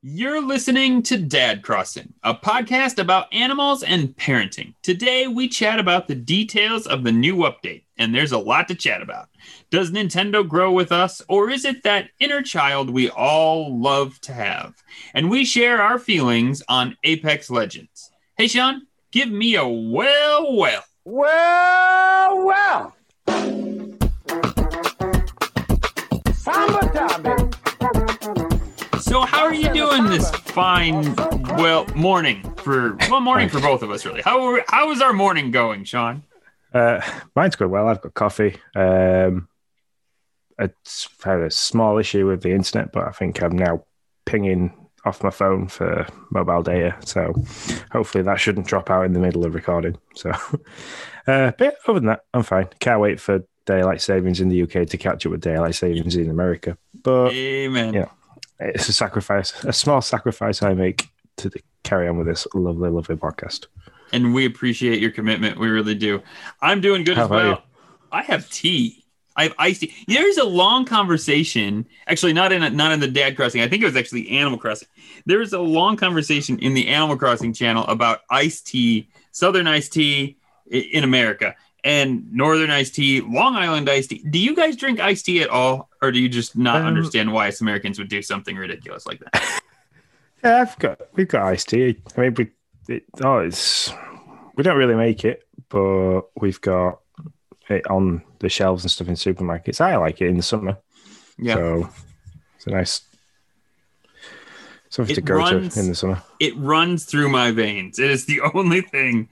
You're listening to Dad Crossing, a podcast about animals and parenting. Today, we chat about the details of the new update, and there's a lot to chat about. Does Nintendo grow with us, or is it that inner child we all love to have? And we share our feelings on Apex Legends. Hey, Sean, give me a well, well. Well, well. Samba. So, how are you doing this fine, well, morning for, well, morning for both of us, really? How, how is our morning going, Sean? Uh, mine's going well. I've got coffee. Um, it's had a small issue with the internet, but I think I'm now pinging off my phone for mobile data. So hopefully that shouldn't drop out in the middle of recording. So, uh, but other than that, I'm fine. Can't wait for daylight savings in the UK to catch up with daylight savings in America. But Amen. yeah, it's a sacrifice, a small sacrifice I make to carry on with this lovely, lovely podcast. and we appreciate your commitment. We really do. I'm doing good How as well. you? I have tea. I have iced tea. There's a long conversation, actually not in a, not in the Dad Crossing. I think it was actually Animal Crossing. There was a long conversation in the Animal Crossing channel about iced tea, Southern iced tea in America, and Northern iced tea, Long Island iced tea. Do you guys drink iced tea at all, or do you just not Um, understand why us Americans would do something ridiculous like that? Yeah, I've got we've got iced tea. I mean, we it, oh, it's we don't really make it, but we've got it on the shelves and stuff in supermarkets. I like it in the summer, Yeah. so it's a nice something It to go runs- to in the summer. it runs through my veins. It is the only thing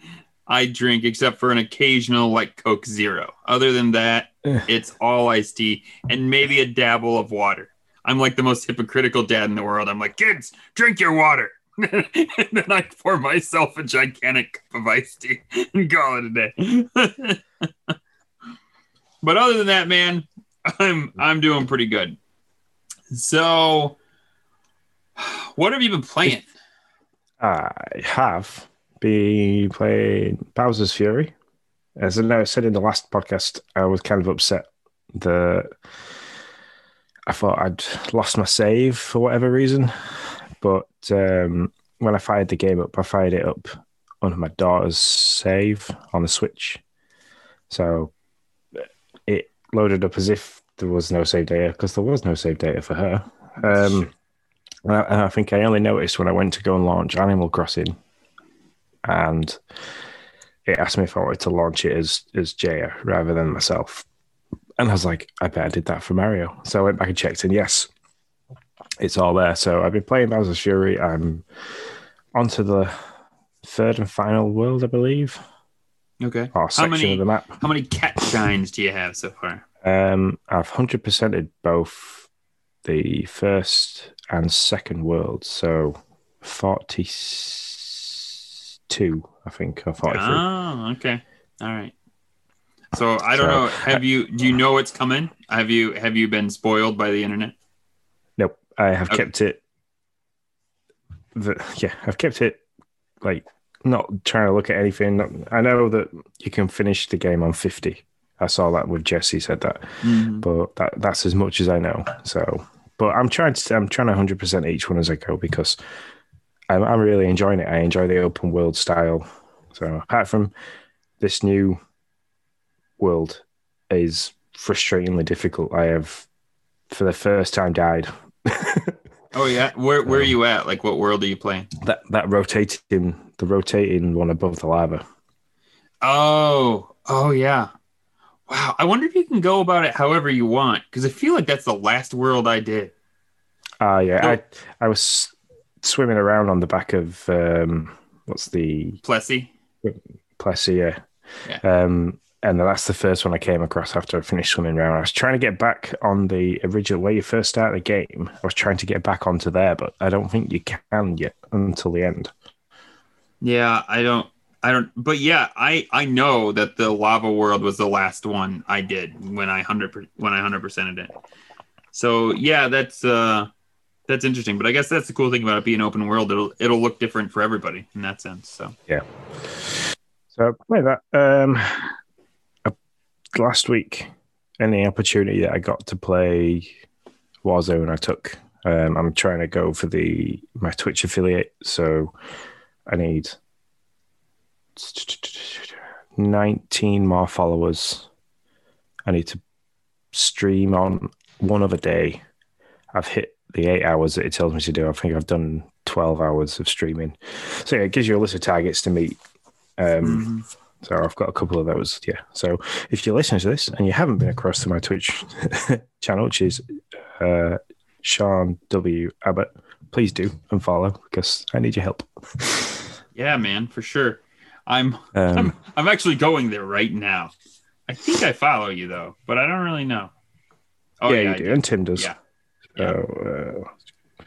I drink except for an occasional like Coke Zero. Other than that, it's all iced tea and maybe a dabble of water. I'm like the most hypocritical dad in the world. I'm like, kids, drink your water. and then I pour myself a gigantic cup of iced tea and call it a day. but other than that, man, I'm I'm doing pretty good. So what have you been playing? I have been playing Bowser's Fury. As I know, I said in the last podcast, I was kind of upset that I thought I'd lost my save for whatever reason. But um, when I fired the game up, I fired it up on my daughter's save on the Switch. So it loaded up as if there was no save data because there was no save data for her. Um, and I think I only noticed when I went to go and launch Animal Crossing, and it asked me if I wanted to launch it as as Jaya rather than myself. And I was like, I bet I did that for Mario. So I went back and checked, and yes, it's all there. So I've been playing Bowser's Fury. I'm onto the third and final world, I believe, Okay. or How many of the map. how many cat shines do you have so far? Um, I've hundred percented both the first and second world, so forty-two, I think, or forty-three. Oh, okay. All right. So I don't So- know. Uh, have you do you know what's coming? Have you have you been spoiled by the internet? Nope, I have Okay. kept it. The, yeah, I've kept it like not trying to look at anything. Not- I know that you can finish the game on fifty. I saw that with Jesse said that, mm-hmm. but that that's as much as I know. So, but I'm trying to I'm trying to hundred percent each one as I go because I'm I'm really enjoying it. I enjoy the open world style. So apart from this new world is frustratingly difficult. I have for the first time died. Oh yeah. Where where are you at? Like what world are you playing? that that rotating the rotating one above the lava. Oh, oh yeah. Wow. I wonder if you can go about it however you want because I feel like that's the last world I did. Ah, yeah. No. I I was swimming around on the back of um, what's the Plessie. Plessie, yeah. Um, and that's the first one I came across after I finished swimming around. I was trying to get back on the original where you first start the game. I was trying to get back onto there, but I don't think you can yet until the end. Yeah, I don't I don't but yeah, I I know that the lava world was the last one I did when I 100 per- when I 100%ed it. So, yeah, that's uh that's interesting, but I guess that's the cool thing about it being open world. It'll it'll look different for everybody in that sense. So, yeah. So play that. Um, uh, last week, any opportunity that I got to play Warzone, I took. Um, I'm trying to go for the my Twitch affiliate, so I need 19 more followers. I need to stream on one other day. I've hit the eight hours that it tells me to do. I think I've done 12 hours of streaming. So yeah, it gives you a list of targets to meet. Um, Mhm. So I've got a couple of those. Yeah. So if you're listening to this and you haven't been across to my Twitch channel, which is uh, Sean W. Abbott, please do and follow because I need your help. Yeah, man, for sure. I'm Um, I'm I'm actually going there right now. I think I follow you though, but I don't really know. Oh yeah, yeah, you I do. And Tim does. Yeah. So, uh,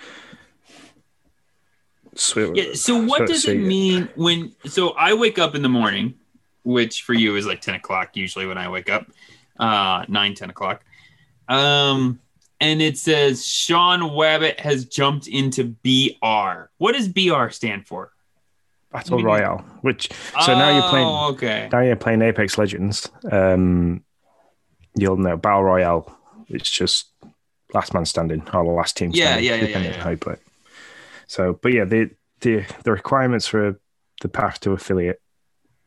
sweet. Yeah. So what does it mean when? So I wake up in the morning, which for you is like ten o'clock usually when I wake up, uh, nine ten o'clock. Um, and it says Sean Wabbit has jumped into BR. What does BR stand for? Battle Maybe- Royale, which so now you're playing Oh, okay. now you're playing Apex Legends. Um, you'll know Battle Royale. It's just last man standing or the last team standing. yeah, yeah, depending yeah, on how you play. it. So, but yeah, the the the requirements for the path to affiliate.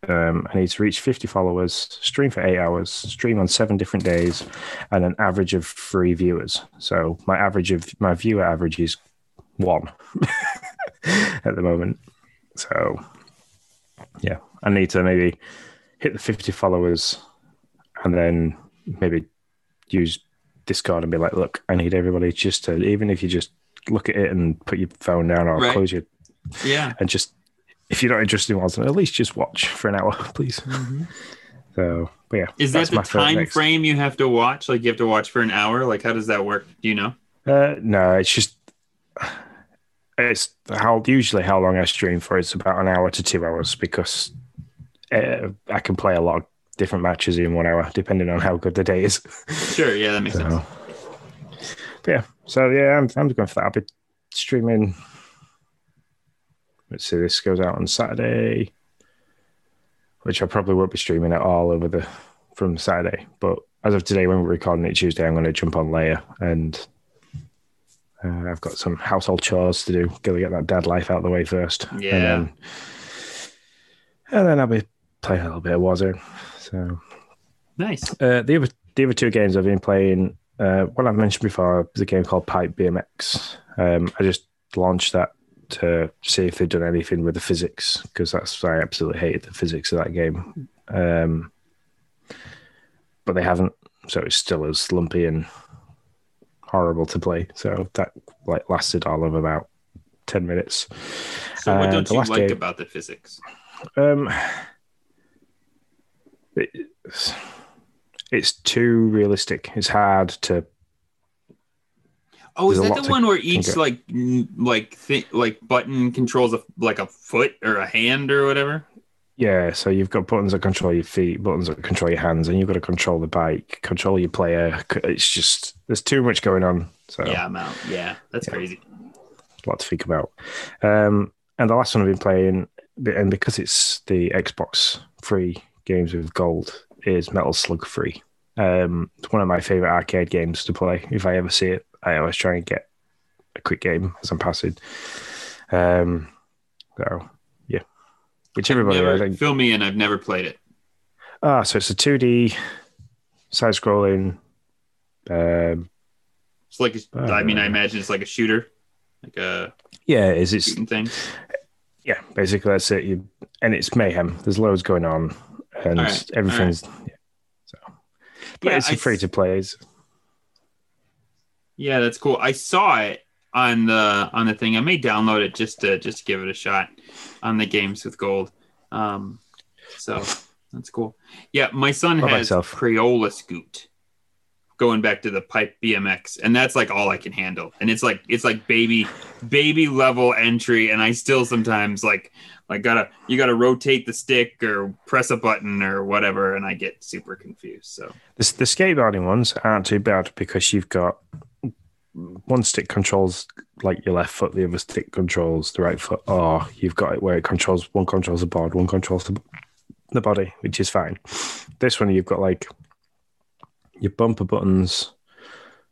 Um, I need to reach 50 followers, stream for eight hours, stream on seven different days, and an average of three viewers. So my average of my viewer average is one at the moment. So yeah, I need to maybe hit the 50 followers and then maybe use Discord and be like, look, I need everybody just to, even if you just look at it and put your phone down or Right. close your, Yeah. and just, if you're not interested in what's at least just watch for an hour, please. So, but yeah. Is that the time frame you have to watch? Like you have to watch for an hour? Like how does that work? Do you know? Uh, no, it's just, it's how usually how long I stream for. It's about an hour to two hours because uh, I can play a lot of different matches in one hour, depending on how good the day is. Sure. Yeah, that makes sense. So, but yeah, so yeah, I'm, I'm going for that. I'll be streaming. Let's see, this goes out on Saturday, which I probably won't be streaming at all over the from Saturday. But as of today, when we're recording it Tuesday, I'm going to jump on layer and uh, I've got some household chores to do. Got to get that dad life out of the way first. Yeah. And then, and then I'll be playing a little bit of Warzone. So Nice. uh, the other the other two games I've been playing, uh, one I've mentioned before is a game called Pipe BMX. Um, I just launched that to see if they'd done anything with the physics because that's I absolutely hated the physics of that game. Um, but they haven't, so it's still as lumpy and horrible to play. So that like lasted all of about ten minutes. So what Uh, don't you like game- about the physics? Um, it's, it's too realistic. It's hard to Oh, is that the one where each like like thi- like button controls a like a foot or a hand or whatever? Yeah, so you've got buttons that control your feet, buttons that control your hands, and you've got to control the bike, control your player. It's just there's too much going on. So Yeah, I'm out. Yeah, that's Yeah. crazy. a lot to think about. Um, and the last one I've been playing, and because it's the Xbox free games with gold, is Metal Slug Free. Um, it's one of my favorite arcade games to play. If I ever see it, I always try and get a quick game as I'm passing. Um, so yeah, which everybody I Never, think fill me in. I've never played it. Ah, so it's a 2D side scrolling. Um, It's like a, I mean, I imagine it's like a shooter, like a yeah, is it thing. yeah, basically that's it. You, and it's mayhem. There's loads going on, and right, everything's yeah. So, but Yeah, it's I free to play. Yeah, that's cool. I saw it on the on the thing. I may download it just to just to give it a shot on the games with gold. Um, so that's cool. Yeah, my son has yourself? Crayola Scoot. Going back to the pipe BMX, and that's like all I can handle. And it's like it's like baby baby level entry, and I still sometimes like like gotta you gotta rotate the stick or press a button or whatever, and I get super confused. So the, the skateboarding ones aren't too bad because you've got one stick controls like your left foot, the other stick controls the right foot, or you've got it where it controls one controls the board, one controls the, the body, which is fine. This one you've got like your bumper buttons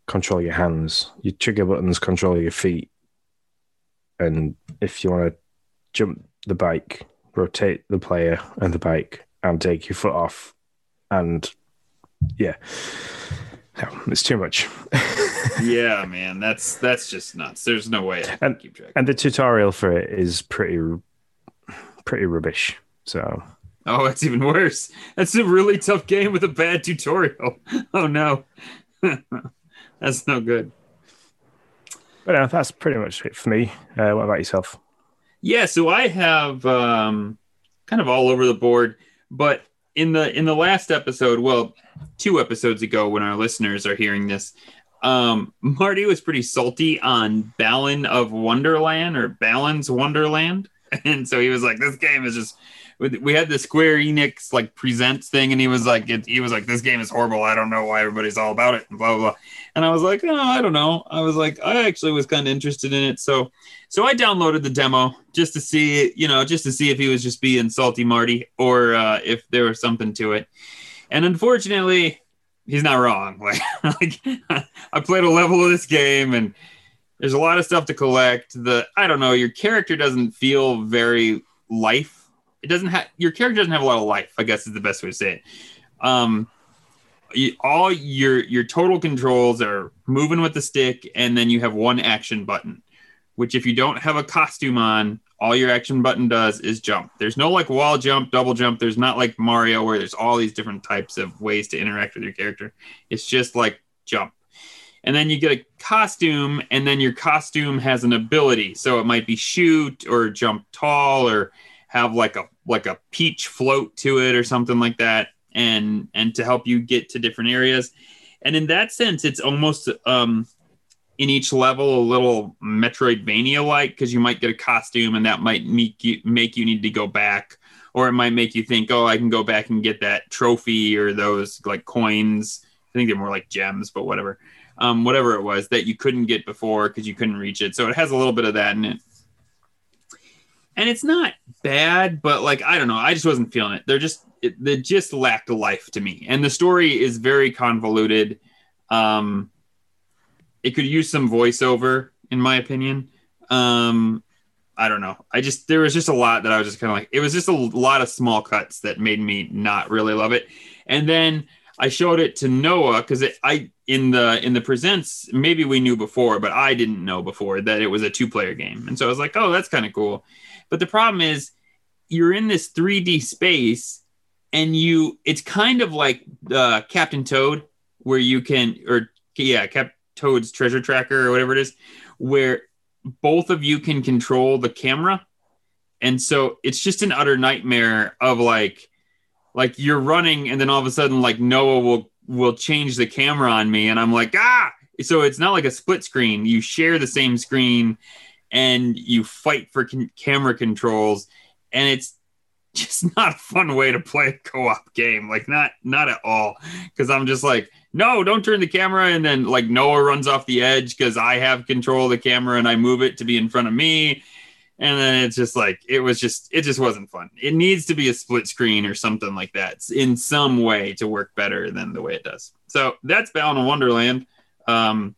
control your hands. Your trigger buttons control your feet. And if you want to jump the bike, rotate the player and the bike, and take your foot off, and yeah, no, it's too much. yeah, man, that's that's just nuts. There's no way I can And- keep track. and the tutorial for it is pretty, pretty rubbish. So Oh, that's even worse. That's a really tough game with a bad tutorial. Oh no, that's no good. But uh, that's pretty much it for me. Uh, what about yourself? Yeah, so I have um, kind of all over the board, but in the in the last episode, well, two episodes ago, when our listeners are hearing this, um, Marty was pretty salty on Balan of Wonderland or Balan's Wonderland, and so he was like, "This game is just." We had the Square Enix like presents thing, and he was like, it, "He was like, this game is horrible. I don't know why everybody's all about it." And blah blah. blah. And I was like, "Oh, I don't know." I was like, I actually was kind of interested in it, so so I downloaded the demo just to see, you know, just to see if he was just being salty Marty or uh, if there was something to it. And unfortunately, he's not wrong. Like, like I played a level of this game and there's a lot of stuff to collect. The I don't know, your character doesn't feel very life. It doesn't have your character doesn't have a lot of life. I guess is the best way to say it. Um, all your your total controls are moving with the stick, and then you have one action button which if you don't have a costume on, all your action button does is jump. There's no like wall jump, double jump. There's not like Mario where there's all these different types of ways to interact with your character. It's just like jump. And then you get a costume, and then your costume has an ability. So it might be shoot or jump tall or have like a like a peach float to it or something like that, and and to help you get to different areas. And in that sense, it's almost um, in each level a little Metroidvania like because you might get a costume and that might make you make you need to go back, or it might make you think, oh, I can go back and get that trophy or those like coins. I think they're more like gems, but whatever, um, whatever it was that you couldn't get before because you couldn't reach it. So it has a little bit of that in it, and it's not bad, but like I don't know, I just wasn't feeling it. They're just it, they just lacked life to me, and the story is very convoluted. Um, it could use some voiceover in my opinion. Um i don't know. I just there was just a lot that i was just kind of like it was just a lot of small cuts that made me not really love it. And then i showed it to noah because i in the in the presents maybe we knew before but i didn't know before that it was a two player game. And so i was like oh that's kind of cool. But the problem is you're in this 3d space and you it's kind of like uh, captain toad where you can or yeah cap Toad's treasure tracker or whatever it is, where both of you can control the camera. And so it's just an utter nightmare of like like you're running and then all of a sudden like Noah will will change the camera on me and I'm like ah so it's not like a split screen you share the same screen and you fight for con- camera controls and it's just not a fun way to play a co-op game like not not at all because I'm just like no, don't turn the camera. And then like Noah runs off the edge because I have control of the camera and I move it to be in front of me. And then it's just like, it was just, it just wasn't fun. It needs to be a split screen or something like that in some way to work better than the way it does. So that's Balan of Wonderland. Um,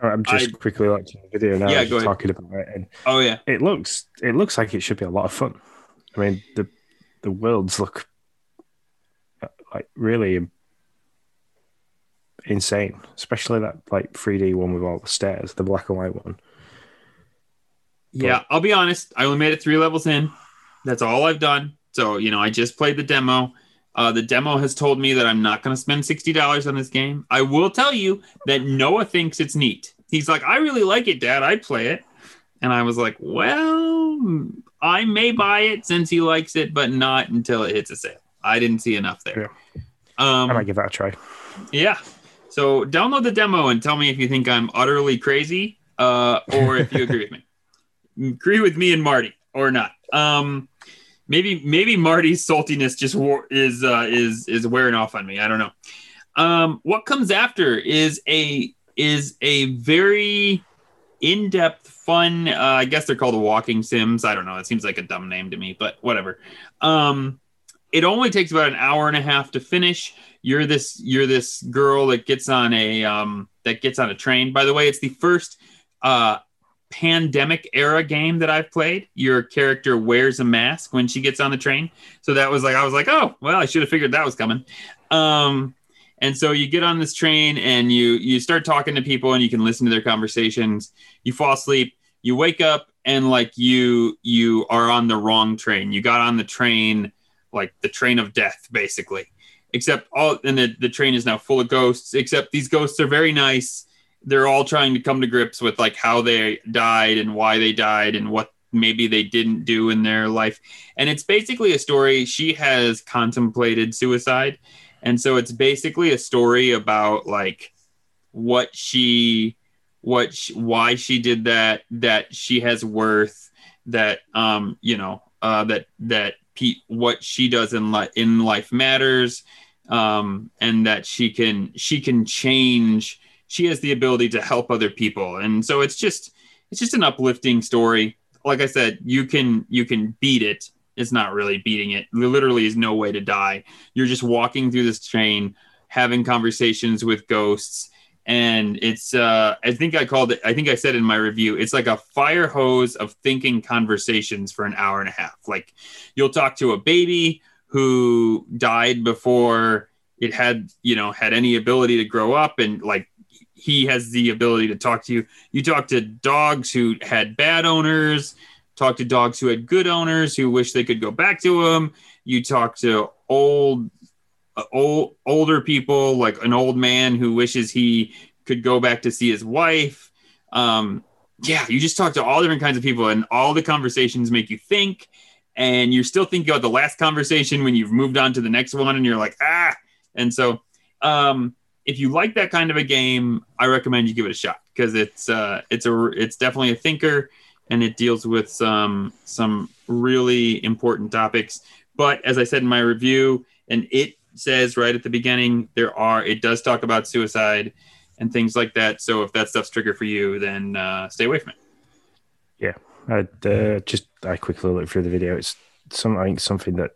I'm just I- quickly watching the video now. Yeah, go talking about it, and oh, yeah. it looks it looks like it should be a lot of fun. I mean, the the worlds look like really insane, especially that like 3D one with all the stairs, the black and white one. Yeah, I'll be honest. I only made it three levels in. That's all I've done. So, you know, I just played the demo. Uh, the demo has told me that I'm not going to spend $60 on this game. I will tell you that Noah thinks it's neat. He's like, I really like it, Dad. I'd play it. And I was like, well, I may buy it since he likes it, but not until it hits a sale. I didn't see enough there. Um, I might give that a try. yeah. So download the demo and tell me if you think I'm utterly crazy uh, or if you agree with me. Agree with me and Marty or not. Um, maybe maybe Marty's saltiness just war- is uh, is is wearing off on me. I don't know. Um, what comes after is a is a very in-depth, fun. Uh, I guess they're called the walking sims. I don't know. It seems like a dumb name to me, but whatever. Um, it only takes about an hour and a half to finish you're this you're this girl that gets on a um that gets on a train. By the way, it's the first uh, pandemic era game that I've played. Your character wears a mask when she gets on the train. So that was like I was like, oh well, I should have figured that was coming. Um, and so you get on this train and you you start talking to people and you can listen to their conversations. You fall asleep. You wake up and like you you are on the wrong train. You got on the train like the train of death basically. Except all and the, the train is now full of ghosts. Except these ghosts are very nice they're all trying to come to grips with like how they died and why they died and what maybe they didn't do in their life. And it's basically a story. She has contemplated suicide. And so it's basically a story about like what she, what, she, why she did that, that she has worth, that, um, you know, uh, that, that Pete, what she does in life, in life matters. Um, and that she can, she can change. She has the ability to help other people. And so it's just it's just an uplifting story. Like i said you can you can beat it. It's not really beating it. There literally is no way to die. You're just walking through this train having conversations with ghosts and it's uh i think i called it i think i said in my review it's like a fire hose of thinking conversations for an hour and a half like you'll talk to a baby who died before it had you know had any ability to grow up and like he has the ability to talk to you. You talk to dogs who had bad owners, talk to dogs who had good owners who wish they could go back to them. You talk to old, old, older people like an old man who wishes he could go back to see his wife. Um, yeah, you just talk to all different kinds of people, and all the conversations make you think. And you're still thinking about the last conversation when you've moved on to the next one, and you're like, ah. And so, um, if you like that kind of a game, I recommend you give it a shot because it's uh, it's a it's definitely a thinker and it deals with some some really important topics. But as I said in my review, and it says right at the beginning, there are it does talk about suicide and things like that. So if that stuff's trigger for you, then uh, stay away from it. Yeah, I uh, just I quickly looked through the video. It's some I think something that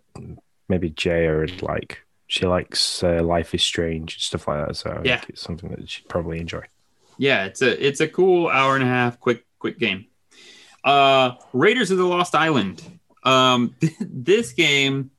maybe Jay would like she likes uh, Life is Strange stuff like that. So yeah, it's something that she'd probably enjoy. Yeah, it's a it's a cool hour and a half quick quick game. Uh, Raiders of the Lost Island. Um, this game.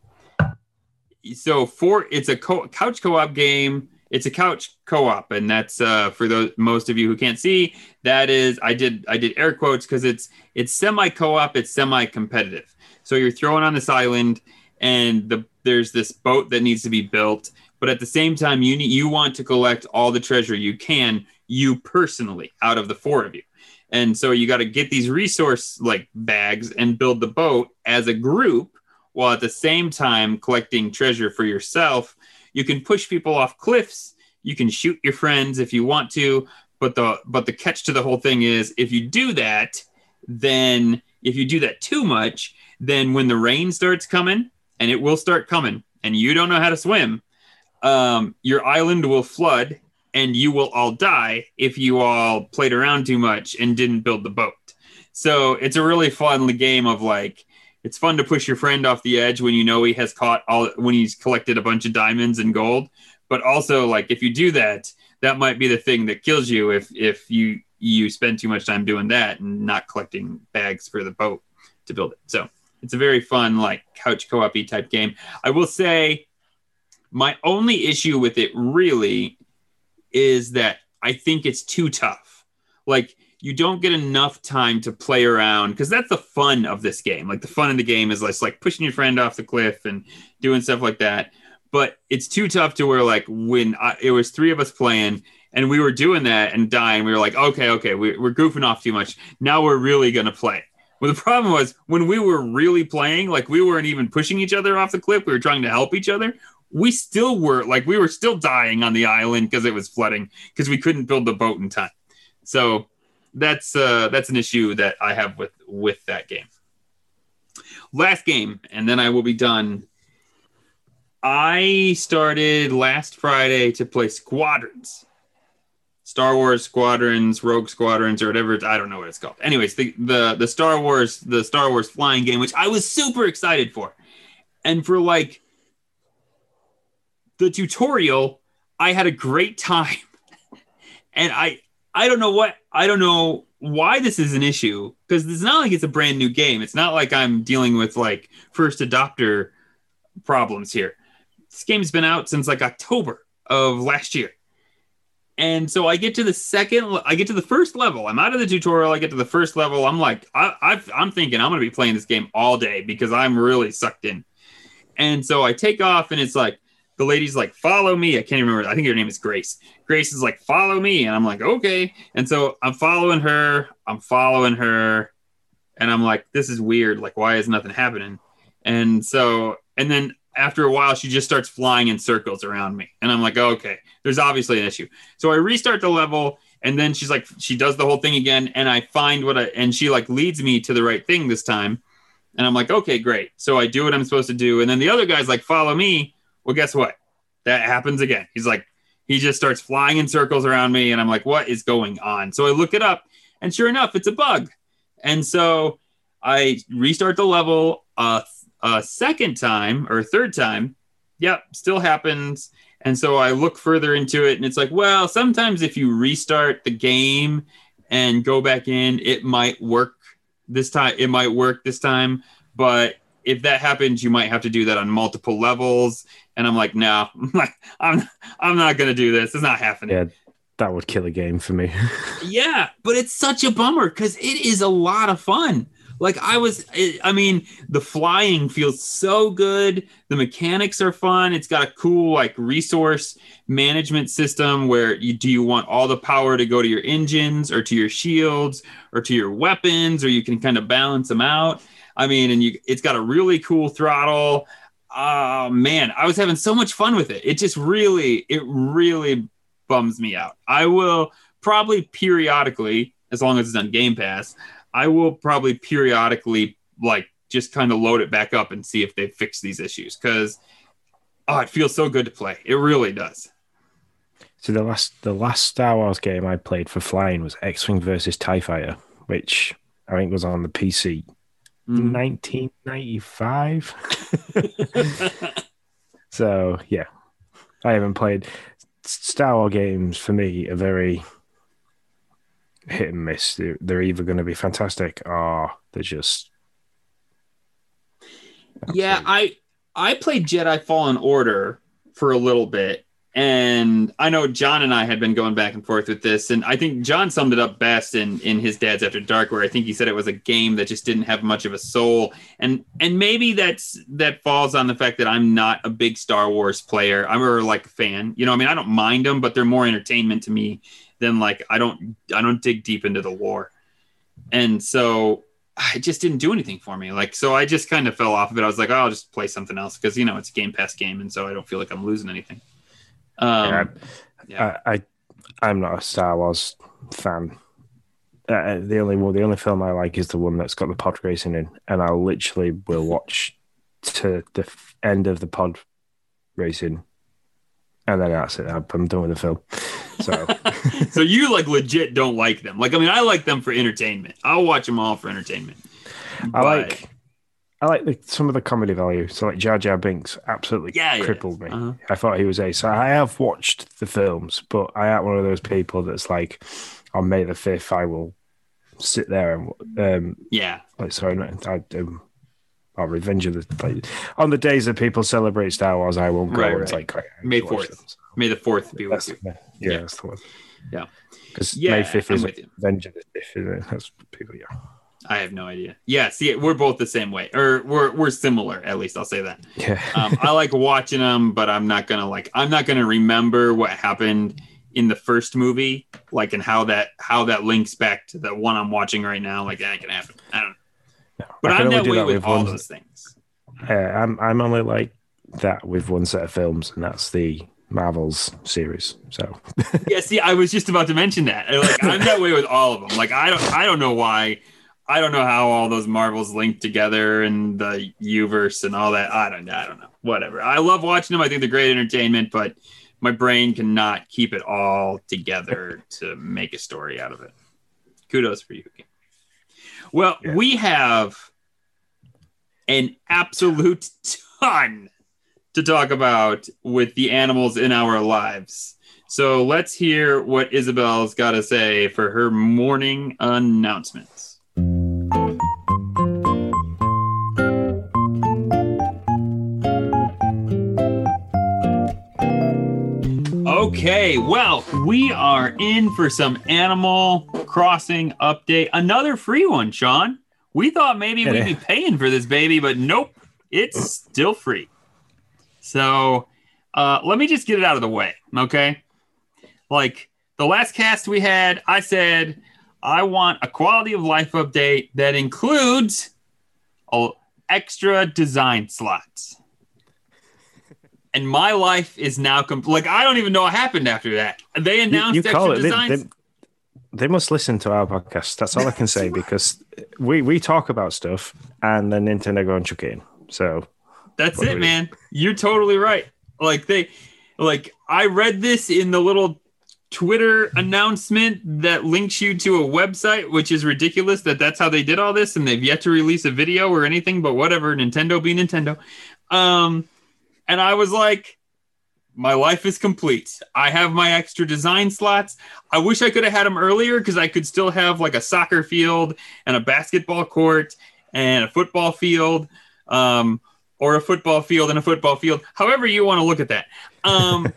So for it's a co- couch co-op game. It's a couch co-op, and that's uh, for those most of you who can't see. That is, I did I did air quotes because it's it's semi co-op. It's semi competitive. So you're throwing on this island, and the there's this boat that needs to be built, but at the same time, you need, you want to collect all the treasure you can, you personally, out of the four of you. And so you got to get these resource like bags and build the boat as a group while at the same time collecting treasure for yourself. You can push people off cliffs, you can shoot your friends if you want to, but the but the catch to the whole thing is if you do that, then if you do that too much, then when the rain starts coming, and it will start coming, and you don't know how to swim, um, your island will flood and you will all die if you all played around too much and didn't build the boat. So it's a really fun game of like, it's fun to push your friend off the edge when you know he has caught all when he's collected a bunch of diamonds and gold. But also, like, if you do that, that might be the thing that kills you if if you you spend too much time doing that and not collecting bags for the boat to build it. So it's a very fun, like couch co-op type game. I will say my only issue with it really is that I think it's too tough. Like you don't get enough time to play around because that's the fun of this game. Like the fun of the game is like, like pushing your friend off the cliff and doing stuff like that. But it's too tough to where like when I, it was three of us playing and we were doing that and dying, we were like, okay, okay, we, we're goofing off too much. Now we're really gonna play. Well, the problem was when we were really playing, like we weren't even pushing each other off the cliff. We were trying to help each other. We still were like we were still dying on the island because it was flooding because we couldn't build the boat in time. So that's uh, that's an issue that I have with with that game. Last game, and then I will be done. I started last Friday to play Squadrons. Star Wars Squadrons, Rogue Squadrons, or whatever. I don't know what it's called. Anyways, the the the Star Wars the Star Wars flying game, which I was super excited for, and for like the tutorial, I had a great time. and I I don't know what I don't know why this is an issue because it's not like it's a brand new game. It's not like I'm dealing with like first adopter problems here. This game's been out since like October of last year. And so I get to the second, I get to the first level. I'm out of the tutorial. I get to the first level. I'm like, I, I'm thinking I'm going to be playing this game all day because I'm really sucked in. And so I take off, and it's like the lady's like, "Follow me." I can't even remember. I think her name is Grace. Grace is like, "Follow me," and I'm like, "Okay." And so I'm following her. I'm following her, and I'm like, "This is weird. Like, why is nothing happening?" And so, and then after a while, she just starts flying in circles around me, and I'm like, "Okay, there's obviously an issue." So I restart the level, and then she's like, she does the whole thing again, and I find what I, and she like leads me to the right thing this time. And I'm like, okay, great. So I do what I'm supposed to do. And then the other guy's like, follow me. Well, guess what? That happens again. He's like, he just starts flying in circles around me. And I'm like, what is going on? So I look it up. And sure enough, it's a bug. And so I restart the level a, a second time or third time. Yep, still happens. And so I look further into it. And it's like, well, sometimes if you restart the game and go back in, it might work this time it might work this time but if that happens you might have to do that on multiple levels and i'm like no i'm i'm not gonna do this. It's not happening. Yeah, that would kill a game for me. yeah but it's such a bummer because it is a lot of fun. Like i was i mean the flying feels so good. The mechanics are fun. It's got a cool like resource management system where you do you want all the power to go to your engines or to your shields or to your weapons or you can kind of balance them out? I mean and you it's got a really cool throttle oh man i was having so much fun with it. It just really it really bums me out. I will probably periodically as long as it's on game pass i will probably periodically like just kind of load it back up and see if they fix these issues because oh it feels so good to play. It really does. So the last the last Star Wars game I played for flying was X Wing versus Tie Fighter, which I think was on the PC. Mhm. 1995. so yeah, I haven't played Star Wars games. For me, are very hit and miss. They're, they're either going to be fantastic or they're just Yeah, I I played Jedi Fallen Order for a little bit, and I know John and I had been going back and forth with this, and I think John summed it up best in in his Dad's After Dark, where I think he said it was a game that just didn't have much of a soul, and and maybe that's that falls on the fact that I'm not a big Star Wars player. I'm or like a fan, you know. I mean, I don't mind them, but they're more entertainment to me than like I don't I don't dig deep into the lore, and so it just didn't do anything for me. Like, so I just kind of fell off of it. I was like, oh, I'll just play something else because you know it's a Game Pass game, and so I don't feel like I'm losing anything. Um, yeah. I, I I'm not a Star Wars fan. Uh, the only one, the only film I like is the one that's got the pod racing in, and I literally will watch to the end of the pod racing, and then that's it. I'm, I'm done with the film. So so you like legit don't like them. Like, I mean, I like them for entertainment. I'll watch them all for entertainment. I But- like I like the, some of the comedy value. So like Jar Jar Binks absolutely Yeah, yeah. crippled me. Uh-huh. I thought he was ace. I have watched the films, but I am one of those people that's like on May the fifth, I will sit there and um, yeah, like sorry, not I um, or Revenge of the like, on the days that people celebrate Star Wars, I won't go Right, right. like May watch 4th. them. So May the fourth be with you. the, yeah, Yeah. that's the one. Yeah. because Yeah, May fifth is. Revenge of the fifth, isn't? That's people. Yeah, I have no idea. Yeah, see, we're both the same way, or we're we're similar. At least I'll say that. yeah. um, I like watching them, but I'm not gonna like I'm not gonna remember what happened in the first movie, like and how that how that links back to the one I'm watching right now. Like that can happen. I don't know. But I can I'm that way that with with all those things. Uh, I'm I'm only like that with one set of films, and that's the Marvels series. So yeah, see, I was just about to mention that. Like I'm that way with all of them. Like I don't I don't know why. I don't know how all those Marvels link together and the Uverse and all that. I don't I don't know. Whatever. I love watching them. I think they're great entertainment, but my brain cannot keep it all together to make a story out of it. Kudos for you. Well, Yeah. we have an absolute ton to talk about with the animals in our lives. So let's hear what Isabelle's got to say for her morning announcements. Okay, well, we are in for some Animal Crossing update. Another free one, Sean. We thought maybe we'd be paying for this baby, but nope, it's still free. So uh, let me just get it out of the way, okay? Like the last cast we had, I said I want a quality of life update that includes extra design slots. And my life is now complete. Like I don't even know what happened after that. They announced extra They, designs. they- they must listen to our podcast. That's all I can say because we, we talk about stuff and then Nintendo go and chuck it in. So That's it, man. You're totally right. Like they, like I read this in the little Twitter announcement that links you to a website, which is ridiculous that that's how they did all this, and they've yet to release a video or anything. But whatever, Nintendo be Nintendo. Um, and I was like, my life is complete. I have my extra design slots. I wish I could have had them earlier because I could still have like a soccer field and a basketball court and a football field. Um, or a football field and a football field, however you want to look at that. Um,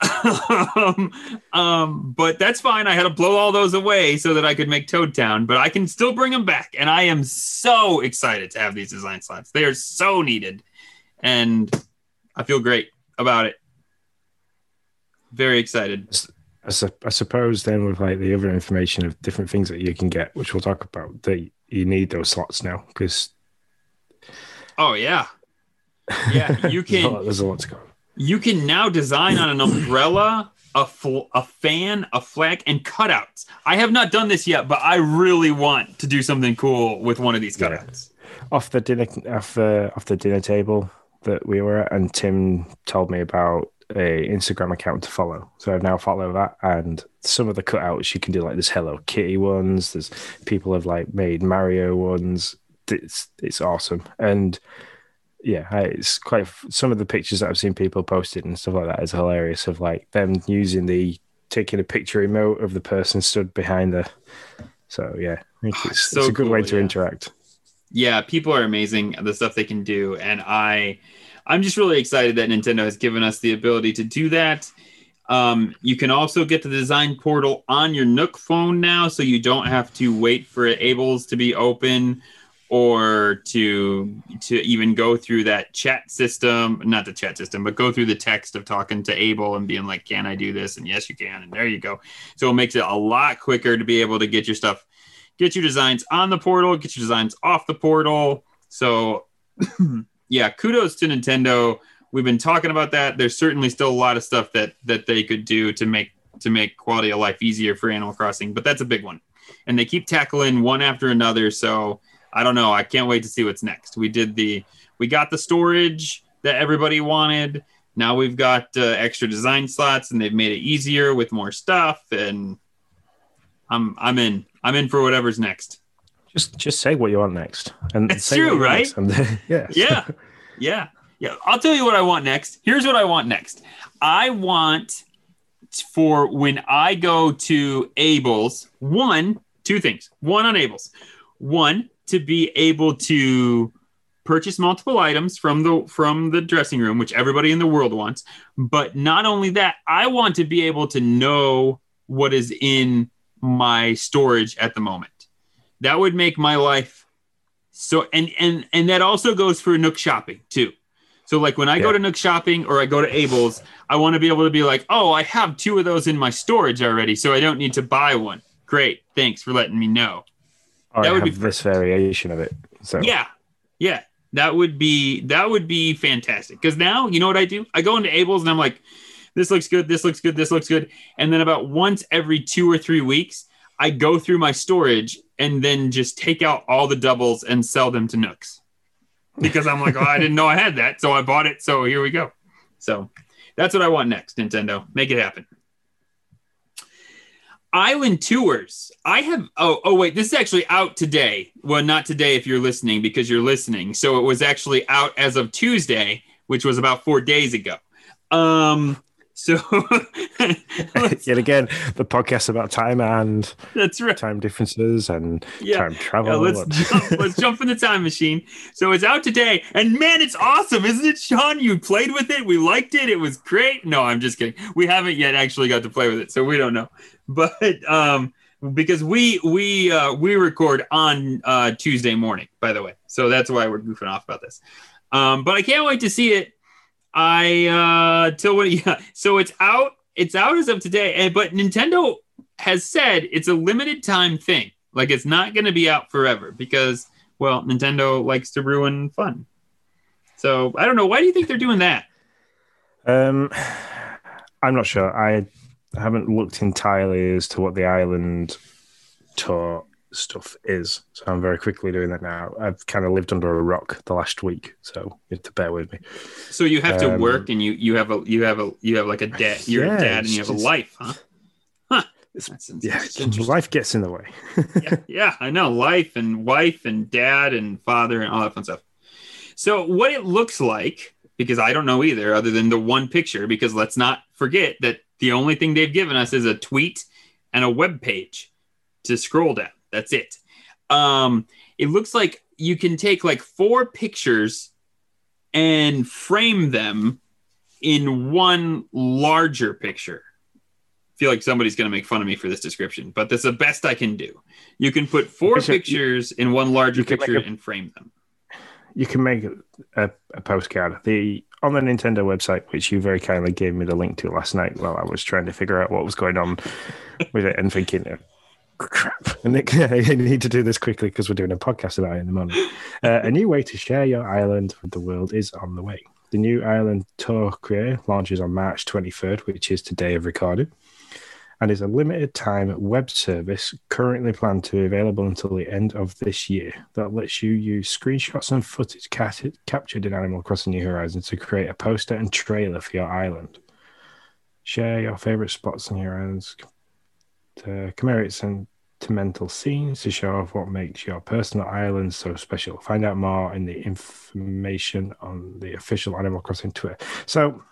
um, but that's fine. I had to blow all those away so that I could make Toad Town, but I can still bring them back. And I am so excited to have these design slots. They are so needed. And I feel great about it. Very excited. I, su- I suppose then with like the other information of different things that you can get, which we'll talk about, that you need those slots now because Oh, yeah. Yeah, you there's, a can. lot, there's a lot to go. You can now design on an umbrella, a fl- a fan, a flag, and cutouts. I have not done this yet, but I really want to do something cool with one of these Yeah. cutouts. Off the dinner off the off the dinner table that we were at, and Tim told me about a Instagram account to follow. So I've now follow that, and some of the cutouts you can do like there's Hello Kitty ones. There's people have like made Mario ones. It's it's awesome, and yeah, it's quite. Some of the pictures that I've seen people posted and stuff like that is hilarious. Of like them using the taking a picture emote of the person stood behind the. So yeah, I think it's, So it's a good way to yeah. interact. Yeah, people are amazing. The stuff they can do, and I, I'm just really excited that Nintendo has given us the ability to do that. Um, you can also get the design portal on your Nook phone now, so you don't have to wait for Able's to be open or to to even go through that chat system not the chat system but go through the text of talking to able and being like can i do this and yes you can and there you go so it makes it a lot quicker to be able to get your stuff get your designs on the portal get your designs off the portal so yeah kudos to nintendo we've been talking about that there's certainly still a lot of stuff that that they could do to make to make quality of life easier for animal crossing but that's a big one and they keep tackling one after another so I don't know. I can't wait to see what's next. We did the we got the storage that everybody wanted. Now we've got uh, extra design slots, and they've made it easier with more stuff. And I'm I'm in. I'm in for whatever's next. Just just say what you want next. And It's say true, what you want right? And yeah. Yeah, yeah, yeah. I'll tell you what I want next. Here's what I want next. I want for when I go to Able's. One, two things. One on Able's. One to be able to purchase multiple items from the from the dressing room which everybody in the world wants but not only that i want to be able to know what is in my storage at the moment. That would make my life so and and and that also goes for nook shopping too. So like when i go to nook shopping or i go to able's i want to be able to be like oh i have two of those in my storage already so i don't need to buy one. Great. Thanks for letting me know. Or That I would be this variation of it. So. Yeah, yeah, that would be that would be fantastic. Because now you know what I do? I go into Abel's and I'm like, this looks good, this looks good, this looks good, and then about once every two or three weeks, I go through my storage and then just take out all the doubles and sell them to Nooks because I'm like, oh, I didn't know I had that, so I bought it. So here we go. So that's what I want next, Nintendo. Make it happen. Island tours. I have oh oh wait, this is actually out today. Well, not today if you're listening because you're listening. So it was actually out as of Tuesday, which was about 4 days ago. Um So Yet again, the podcast about time and that's right. time differences and Yeah. time travel. Yeah, let's jump, let's jump in the time machine. So it's out today, and man, it's awesome, isn't it, Sean? You played with it, we liked it, it was great. No, I'm just kidding. We haven't yet actually got to play with it, so we don't know. But um, because we we uh, we record on uh, Tuesday morning, by the way, so that's why we're goofing off about this. Um, but I can't wait to see it. I uh, till what? Yeah, so it's out. It's out as of today, and but Nintendo has said it's a limited time thing. Like it's not going to be out forever because, well, Nintendo likes to ruin fun. So I don't know. Why do you think they're doing that? Um, I'm not sure. I haven't looked entirely as to what the island tour stuff is, so I'm very quickly doing that now. I've kind of lived under a rock the last week, so you have to bear with me. So you have to Um, work and you you have a you have a you have like a dad. You're Yeah, a dad and you have a life, huh? Huh. Yeah, life gets in the way. yeah, yeah, I know. Life and wife and dad and father and all that fun stuff. So what it looks like, because I don't know either, other than the one picture, because let's not forget that the only thing they've given us is a tweet and a web page to scroll down. That's it. Um, it looks like you can take like four pictures and frame them in one larger picture. feel like somebody's going to make fun of me for this description, but that's the best I can do. You can put four Okay, so you- pictures in one larger you can make picture a- and frame them. you can make a, a postcard. The on the Nintendo website, which you very kindly gave me the link to last night while I was trying to figure out what was going on with it and thinking, "Oh, crap, and I need to do this quickly because we're doing a podcast about it in the morning. Uh, a new way to share your island with the world is on the way. The new island tour creator launches on March 23rd, which is today of recording, and is a limited time web service currently planned to be available until the end of this year that lets you use screenshots and footage captured in Animal Crossing New Horizons to create a poster and trailer for your island. Share your favorite spots on your islands, to commemorate sentimental scenes to show off what makes your personal island so special. Find out more in the information on the official Animal Crossing Twitter. So,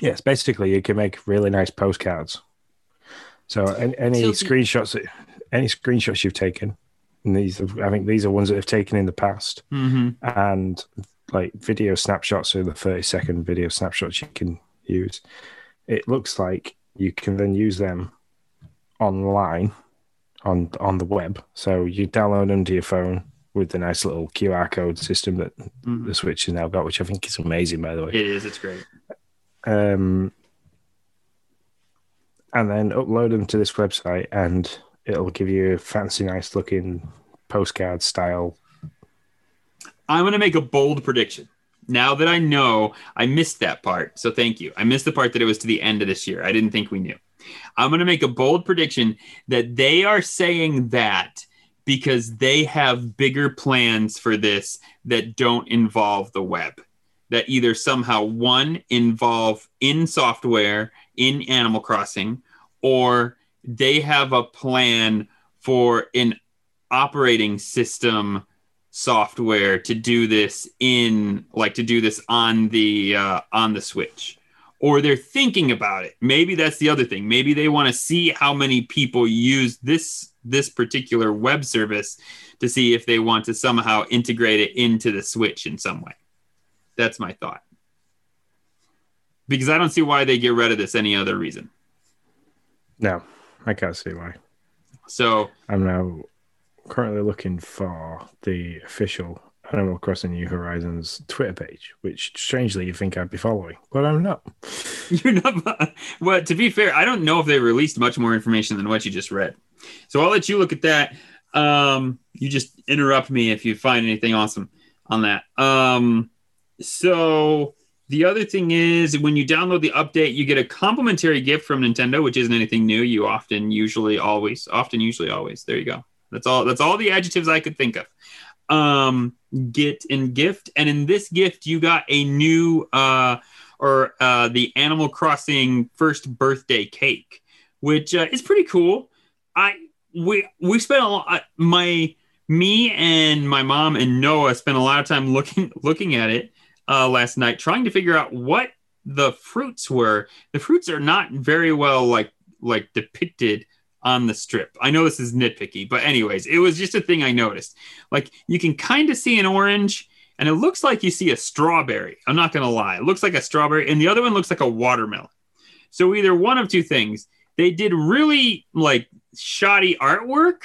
yes, basically, you can make really nice postcards. So, any, any So screenshots, that- any screenshots you've taken, and these, are, I think, these are ones that have taken in the past, Mm-hmm. and like video snapshots are the thirty second video snapshots you can use. It looks like you can then use them online on on the web. So you download them to your phone with the nice little QR code system that Mhm. the Switch has now got, which I think is amazing, by the way. It is. It's great. Um, and then upload them to this website, and it'll give you a fancy, nice looking postcard style. I'm going to make a bold prediction. Now that I know, I missed that part. So thank you. I missed the part that it was to the end of this year. I didn't think we knew. I'm going to make a bold prediction that they are saying that because they have bigger plans for this that don't involve the web. That either somehow one involve in software in Animal Crossing or they have a plan for an operating system software to do this in like to do this on the uh, on the switch or they're thinking about it. Maybe that's the other thing. Maybe they want to see how many people use this this particular web service to see if they want to somehow integrate it into the switch in some way. That's my thought. Because i don't see why they get rid of this any other reason. No, I can't see why. so I'm now currently looking for the official Animal Crossing New Horizons Twitter page, which strangely you think I'd be following, but I'm not. You're not. Well, to be fair, I don't know if they released much more information than what you just read. So I'll let you look at that. Um, you just interrupt me if you find anything awesome on that. Um, so the other thing is when you download the update, you get a complimentary gift from Nintendo, which isn't anything new. You often, usually, always, often, usually, always. There you go. That's all. That's all the adjectives I could think of. Um, get in gift, and in this gift, you got a new uh or uh, the Animal Crossing first birthday cake, which uh, is pretty cool. I we we spent a lot. My me and my mom and Noah spent a lot of time looking looking at it uh, last night, trying to figure out what the fruits were. The fruits are not very well like like depicted on the strip. I know this is nitpicky, but anyways, it was just a thing I noticed. Like you can kind of see an orange and it looks like you see a strawberry. I'm not going to lie. It looks like a strawberry and the other one looks like a watermelon. So either one of two things. They did really like shoddy artwork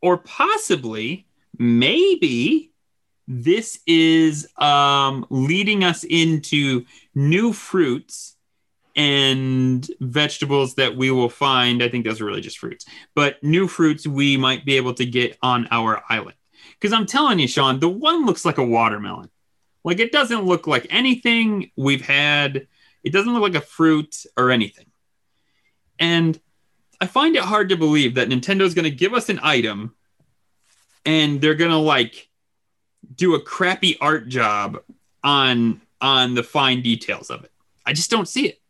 or possibly maybe this is um, leading us into new fruits and vegetables that we will find. I think those are really just fruits, but new fruits we might be able to get on our island. Because I'm telling you, Sean, the one looks like a watermelon. Like it doesn't look like anything we've had. It doesn't look like a fruit or anything. And I find it hard to believe that Nintendo's going to give us an item and they're going to like do a crappy art job on on the fine details of it. I just don't see it.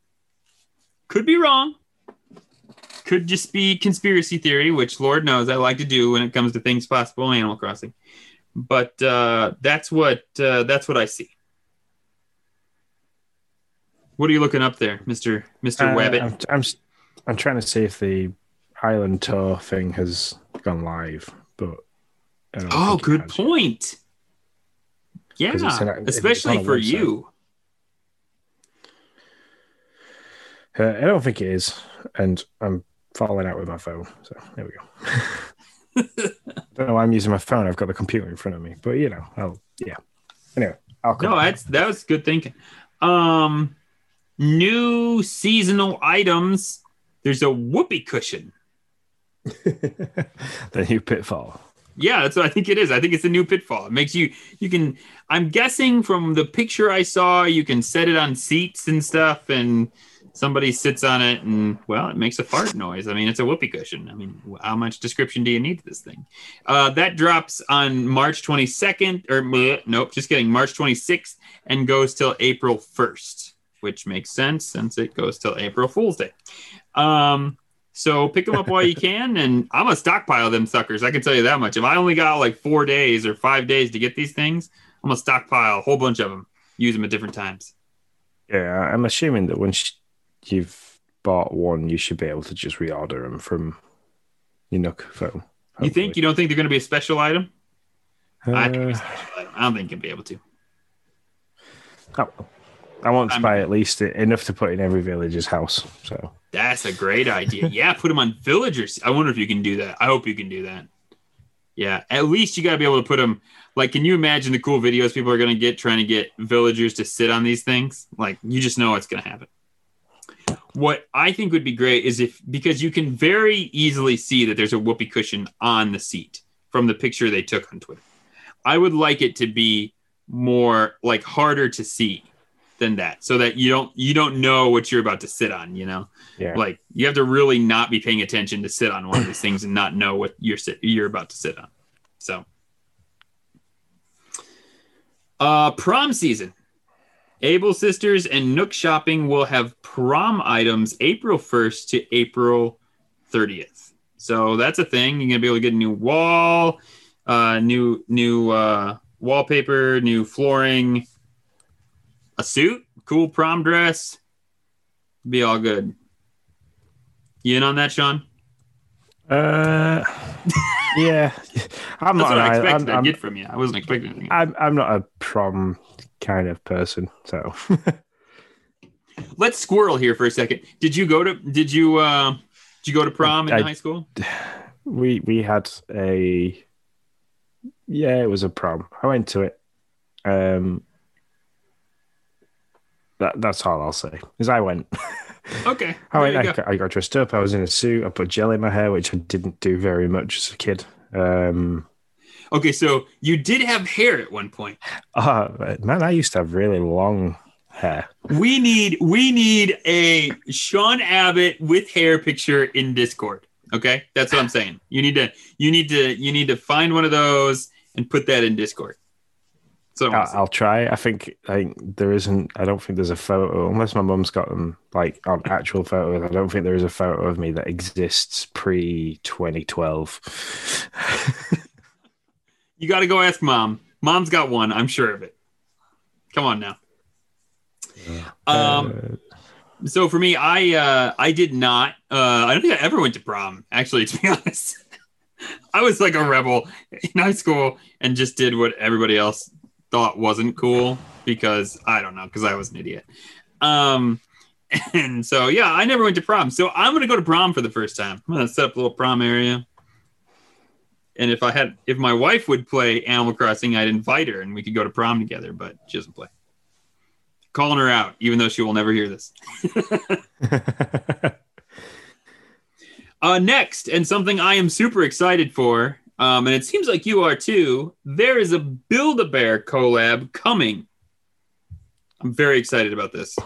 Could be wrong. Could just be conspiracy theory, which Lord knows I like to do when it comes to things possible in Animal Crossing. But uh, that's what uh, that's what I see. What are you looking up there, Mister Mister Uh, Wabbit? I'm, I'm I'm trying to see if the island tour thing has gone live, but Oh, good point. Yeah, especially for website. you. Uh, I don't think it is, and I'm falling out with my phone. So there we go. I don't know why I'm using my phone. I've got the computer in front of me, but you know, I'll yeah. Anyway, I'll come. No, back. that's that was good thinking. Um, new seasonal items. There's a whoopee cushion. the new pitfall. Yeah, that's what I think it is. I think it's a new pitfall. It makes you you can. I'm guessing from the picture I saw, you can set it on seats and stuff, and somebody sits on it, and well, it makes a fart noise. I mean, it's a whoopee cushion. I mean, how much description do you need to this thing? Uh, that drops on March 22nd, or bleh, nope, just kidding, March 26th, and goes till April 1st, which makes sense since it goes till April Fool's Day. Um, so pick them up while you can, and I'm gonna stockpile them suckers. I can tell you that much. If I only got like four days or five days to get these things, I'm gonna stockpile a whole bunch of them, use them at different times. Yeah, I'm assuming that once you've bought one, you should be able to just reorder them from your Nook phone. You think you don't think they're gonna be a special item? I think it's Uh, special item. I don't think you'll be able to. oh, I want to I'm- buy at least enough to put in every villager's house. So That's a great idea. Yeah, put them on villagers. I wonder if you can do that. I hope you can do that. Yeah, at least you got to be able to put them. Like, can you imagine the cool videos people are going to get trying to get villagers to sit on these things? Like, you just know what's going to happen. What I think would be great is if, because you can very easily see that there's a whoopee cushion on the seat from the picture they took on Twitter. I would like it to be more like harder to see than that so that you don't you don't know what you're about to sit on you know yeah, like you have to really not be paying attention to sit on one of these things and not know what you're sit you're about to sit on. So, uh, prom season. Able Sisters and Nook Shopping will have prom items April 1st to April 30th. So that's a thing. You're gonna be able to get a new wall, uh, new new uh, wallpaper, new flooring, a suit, cool prom dress. Be all good. You in on that, Sean? uh, yeah. I'm That's not. what I expected I'm, to I'm, get from you. I wasn't expecting anything. I'm, I'm not a prom kind of person. So Let's squirrel here for a second. Did you go to? Did you? uh Did you go to prom in I- high school? we we had a yeah, it was a prom. I went to it. Um, that that's all I'll say. Is I went. Okay. I went. I, go. I got dressed up. I was in a suit. I put gel in my hair, which I didn't do very much as a kid. Um, Okay, so you did have hair at one point. oh man, I used to have really long hair. We need we need a Sean Abbott with hair picture in Discord. Okay, that's what I'm saying. You need to you need to you need to find one of those and put that in Discord. So I'll, I'll try. I think I think there isn't. I don't think there's a photo unless my mum's got them like on actual photos. I don't think there is a photo of me that exists pre 2012. you got to go ask mom. Mom's got one. I'm sure of it. Come on now. Um, so for me, I uh, I did not. Uh, I don't think I ever went to prom. Actually, to be honest, I was like a rebel in high school and just did what everybody else thought wasn't cool because I don't know because I was an idiot. Um, and so yeah, I never went to prom. So I'm gonna go to prom for the first time. I'm gonna set up a little prom area. And if I had, if my wife would play Animal Crossing, I'd invite her and we could go to prom together. But she doesn't play. Calling her out, even though she will never hear this. Uh, next, and something I am super excited for, um, and it seems like you are too. There is a Build a Bear collab coming. I'm very excited about this.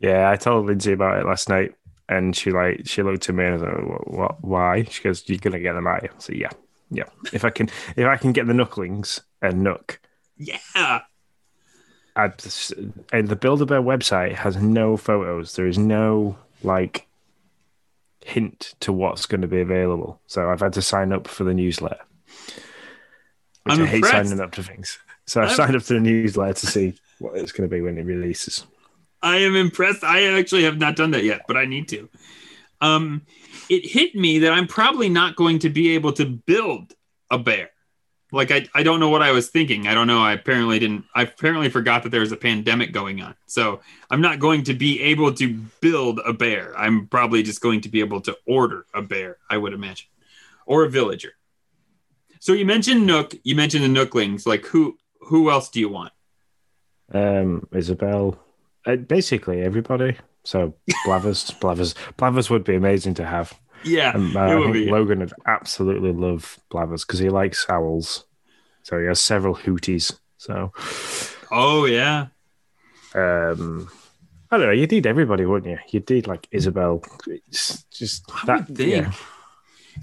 yeah, I told Lindsay about it last night, and she like she looked at me and I was like, what, what why? She goes, "You're gonna get them out." I said, "Yeah, yeah. If I can, if I can get the Nooklings and Nook." Yeah, I'd, and the Build a Bear website has no photos. There is no like hint to what's going to be available. So I've had to sign up for the newsletter. Which I'm I hate impressed. signing up to things. So I've I'm- signed up to the newsletter to see what it's going to be when it releases. I am impressed. I actually have not done that yet, but I need to. Um, it hit me that I'm probably not going to be able to build a bear. Like I, I don't know what I was thinking. I don't know. I apparently didn't. I apparently forgot that there was a pandemic going on. So I'm not going to be able to build a bear. I'm probably just going to be able to order a bear. I would imagine, or a villager. So you mentioned Nook. You mentioned the Nooklings. Like who? Who else do you want? Um, Isabelle, uh, basically everybody. So Blavers, Blavers, Blavers would be amazing to have. Yeah, Um, uh, I think be. Logan would absolutely love Blavers because he likes owls. So he has several hooties. So Oh yeah. um, I don't know. You need everybody, wouldn't you? You need like Isabelle. It's just I that. would think. Yeah.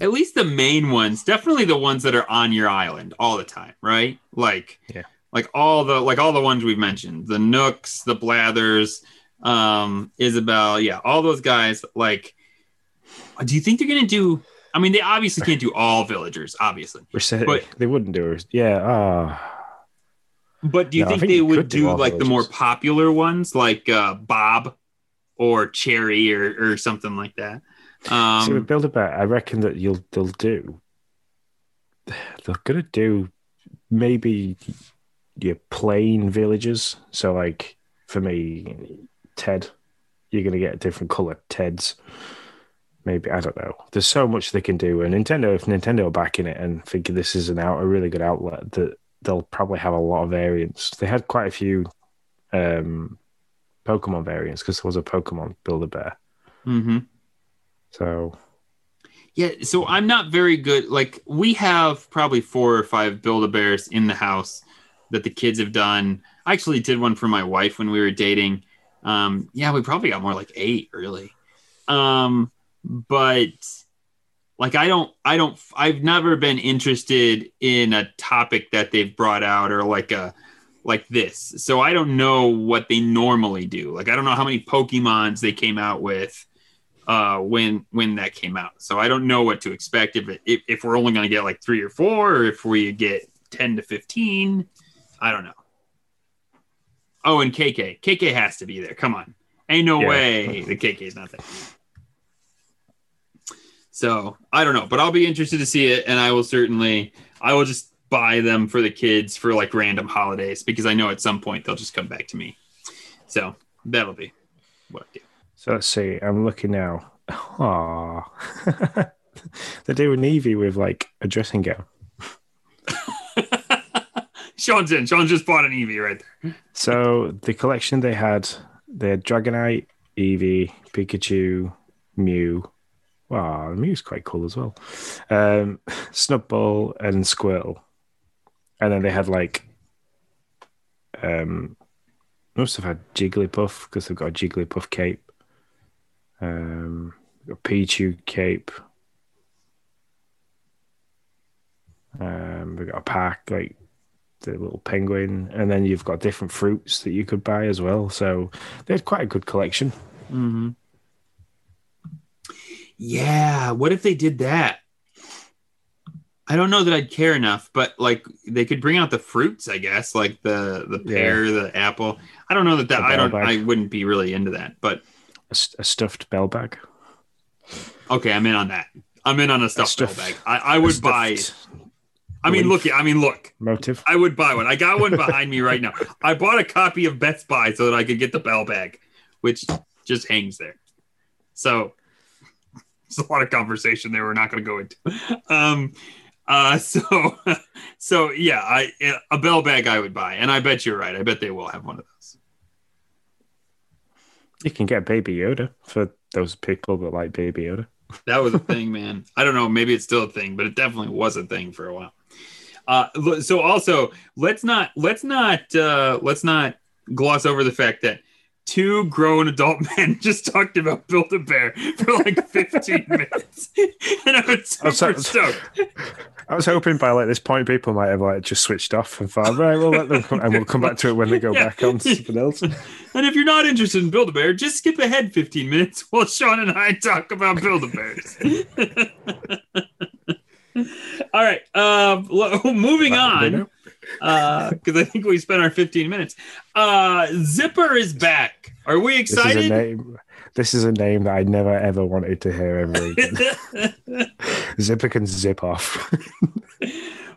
At least the main ones, definitely the ones that are on your island all the time, right? Like, Yeah. like all the like all the ones we've mentioned, the Nooks, the Blathers, um, Isabelle, yeah, all those guys. Like, do you think they're gonna do? I mean, they obviously can't do all villagers, obviously, saying But- they wouldn't do it. Yeah. Ah. but do you No, think think they would do do like the more popular ones, like uh, Bob or Cherry or or something like that? Um, so with Build a Bear, I reckon that you'll they'll do. They're gonna do maybe your plain villagers. So like for me, Ted, you're gonna get a different color Teds. Maybe I don't know. There's so much they can do, and Nintendo, if Nintendo are backing it and thinking this is an out a really good outlet, that they'll probably have a lot of variants. They had quite a few um, Pokemon variants because there was a Pokemon Build a Bear. mhm. So Yeah, so I'm not very good. Like we have probably four or five Build a Bears in the house that the kids have done. I actually did one for my wife when we were dating. Um, yeah, we probably got more like eight, really. Um, but like I don't, I don't, I've never been interested in a topic that they've brought out or like a like this. So I don't know what they normally do. Like I don't know how many Pokemons they came out with uh, when when that came out. So I don't know what to expect if it, if, if we're only going to get like three or four, or if we get ten to fifteen. I don't know. Oh, and KK, KK has to be there. Come on, ain't no Yeah. way the KK is not there. So I don't know, but I'll be interested to see it, and I will certainly I will just buy them for the kids for like random holidays because I know at some point they'll just come back to me. So that'll be what I do. So let's see. I'm looking now. Aww. They're doing Eevee with like a dressing gown. Sean's in. Sean just bought an Eevee right there. So the collection they had, they had Dragonite, Eevee, Pikachu, Mew. Wow, Mew's quite cool as well. Um, Snubbull and Squirtle. And then they had like, um, must have had Jigglypuff because they've got a Jigglypuff cape. Um, got Pichu cape. Um, we got a pack like the little penguin, and then you've got different fruits that you could buy as well. So they had quite a good collection. Mm-hmm. Yeah. What if they did that? I don't know that I'd care enough, but like they could bring out the fruits, I guess, like the the Yeah. pear, the apple. I don't know that that I don't. bag. I wouldn't be really into that, but A, st- a stuffed bell bag. okay, I'm in on that. I'm in on a stuffed bell stuffed- bag. I would stuffed buy. I mean, look. I mean, look. motive. I would buy one. I got one behind me right now. I bought a copy of Best Buy so that I could get the bell bag, which just hangs there. So it's a lot of conversation there we're not going to go into. Um, uh, so, so yeah, I a bell bag I would buy, and I bet you're right. I bet they will have one of those. You can get Baby Yoda for those people that like Baby Yoda. That was a thing, man. I don't know. Maybe it's still a thing, but it definitely was a thing for a while. Uh, so also let's not let's not uh, let's not gloss over the fact that two grown adult men just talked about Build a Bear for like 15 minutes, and I was super so- stoked. I was hoping by like this point people might have like just switched off and thought, right, we'll let them come and we'll come back to it when they go Yeah. back on to something else. And if you're not interested in Build a Bear, just skip ahead 15 minutes while Sean and I talk about Build a Bears. All right, uh, lo- moving on. because I think we spent our 15 minutes. Uh, Zipper is back. Are we This is excited? name. This is a name that I never ever wanted to hear ever again. Zipper can zip off.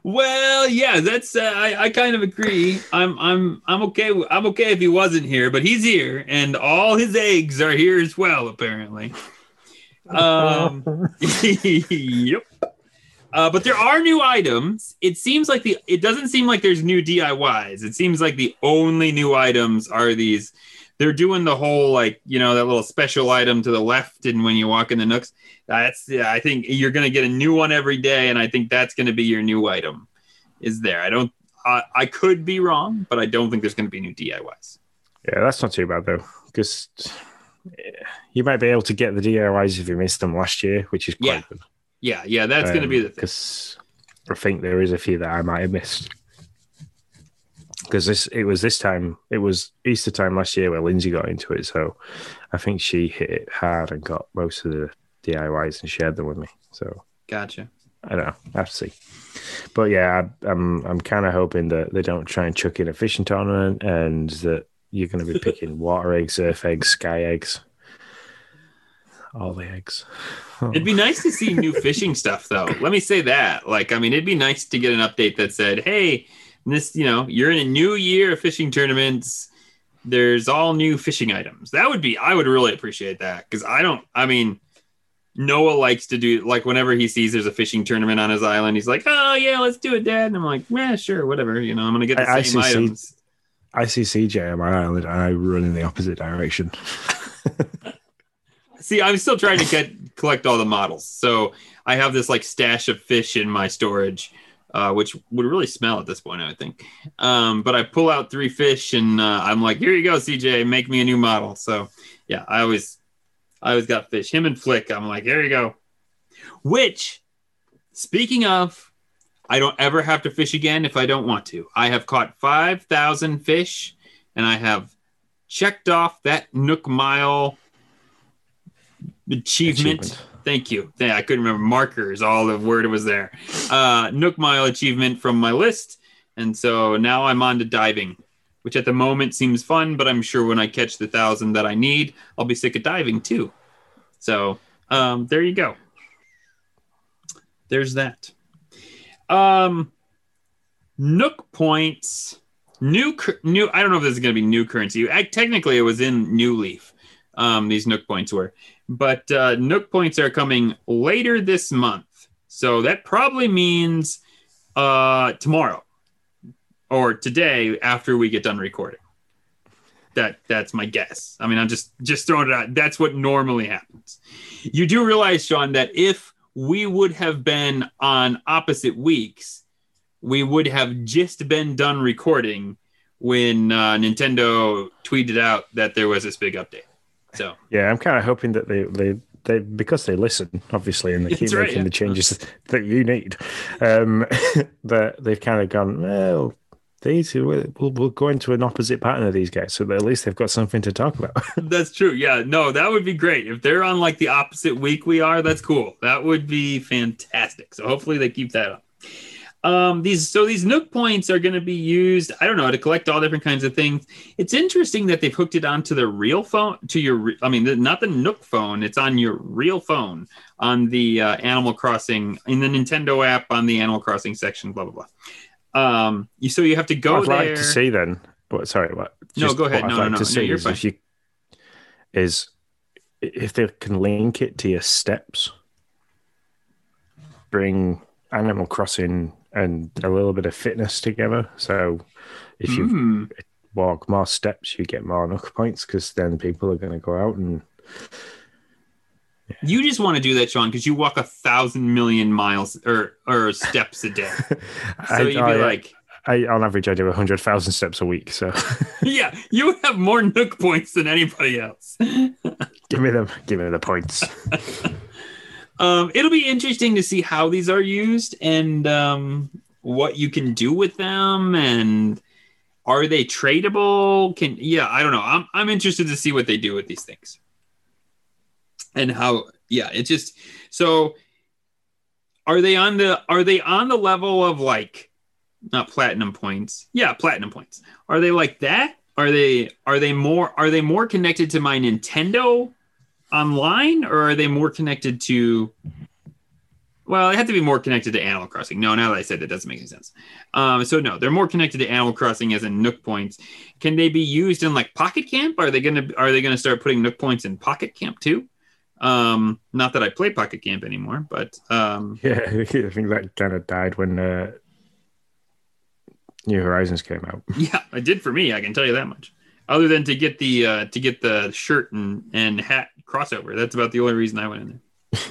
well, yeah, that's uh, I, I kind of agree. I'm I'm I'm okay. I'm okay if he wasn't here, but he's here, and all his eggs are here as well, apparently. Um, yep. Uh, but there are new items. It seems like the. It doesn't seem like there's new DIYs. It seems like the only new items are these. They're doing the whole like you know that little special item to the left, and when you walk in the nooks, that's yeah. I think you're gonna get a new one every day, and I think that's gonna be your new item. Is there? I don't. I I could be wrong, but I don't think there's gonna be new DIYs. yeah, that's not too bad though, because you might be able to get the DIYs if you missed them last year, which is quite Yeah, good. Yeah, yeah, that's gonna be um, the because I think there is a few that I might have missed. Because this, it was this time, it was Easter time last year where Lindsay got into it, so I think she hit it hard and got most of the DIYs and shared them with me. So Gotcha. I don't know, I have to see. But yeah, I, I'm I'm kind of hoping that they don't try and chuck in a fishing tournament and that you're going to be picking water eggs, earth eggs, sky eggs, all the eggs. It'd be nice to see new fishing stuff, though. Let me say that. Like, I mean, it'd be nice to get an update that said, "Hey, this, you know, you're in a new year of fishing tournaments. There's all new fishing items." That would be. I would really appreciate that because I don't. I mean, Noah likes to do like whenever he sees there's a fishing tournament on his island, he's like, "Oh yeah, let's do it, Dad." And I'm like, "Yeah, sure, whatever." You know, I'm gonna get the I- same ICC items. I see CJ on my island and I run in the opposite direction. See, I'm still trying to get collect all the models. So I have this like stash of fish in my storage, uh, which would really smell at this point, I would think. Um, but I pull out three fish and uh, I'm like, here you go, CJ, make me a new model. So yeah, I always, I always got fish. Him and Flick, I'm like, here you go. Which, speaking of, I don't ever have to fish again if I don't want to. I have caught five thousand fish, and I have checked off that Nook Mile achievement. Achievement. Thank you. Yeah, I couldn't remember markers. All the word was there. Uh, Nook Mile achievement from my list, and so now I'm on to diving, which at the moment seems fun, but I'm sure when I catch the thousand that I need, I'll be sick of diving too. So um, there you go. There's that. Um, Nook points. New, new. I don't know if this is going to be new currency. I, technically, it was in New Leaf. Um, these Nook points were, but uh, Nook points are coming later this month. So that probably means uh, tomorrow or today after we get done recording. That that's my guess. I mean, I'm just just throwing it out. That's what normally happens. You do realize, Sean, that if we would have been on opposite weeks, we would have just been done recording when uh, Nintendo tweeted out that there was this big update. So Yeah, I'm kind of hoping that they, they, they because they listen, obviously, and they keep right, making yeah. the changes that you need, um, that they've kind of gone, well, these we'll, we'll go into an opposite pattern of these guys, so that at least they've got something to talk about. that's true. Yeah, no, that would be great if they're on like the opposite week we are. That's cool. That would be fantastic. So hopefully they keep that up. Um, these so these Nook points are going to be used. I don't know to collect all different kinds of things. It's interesting that they've hooked it onto the real phone to your. I mean, the, not the Nook phone. It's on your real phone on the uh, Animal Crossing in the Nintendo app on the Animal Crossing section. Blah blah blah. Um, you so you have to go I'd there. like to see then, but sorry, what? No, go ahead. what No, I'd no, like no. to No, see you're is if you is if they can link it to your steps, bring Animal Crossing and a little bit of fitness together. So if you Hmm. walk more steps, you get more Nook points because then people are going to go out and You just want to do that, Sean, because you walk a thousand million miles or or steps a day. So I, you'd be I- like, I, on average, I do a hundred thousand steps a week. So yeah, you have more Nook points than anybody else. give me them, give me the points. Um, it'll be interesting to see how these are used and um, what you can do with them, and are they tradable? Can yeah, I don't know. I'm I'm interested to see what they do with these things, and how yeah, it just so are they on the are they on the level of like not platinum points? Yeah, platinum points. Are they like that? Are they are they more are they more connected to my Nintendo online or are they more connected to well they have to be more connected to animal crossing. No now that i said that doesn't make any sense. Um, so no they're more connected to animal crossing as in nook points. Can they be used in like pocket camp? Are they gonna are they gonna start putting nook points in pocket camp too? Um, not that i play pocket camp anymore but um, Yeah, I think that kind of died when uh, New Horizons came out. yeah it did for me i can tell you that much. Other than to get the uh, to get the shirt and, and hat crossover that's about the only reason i went in there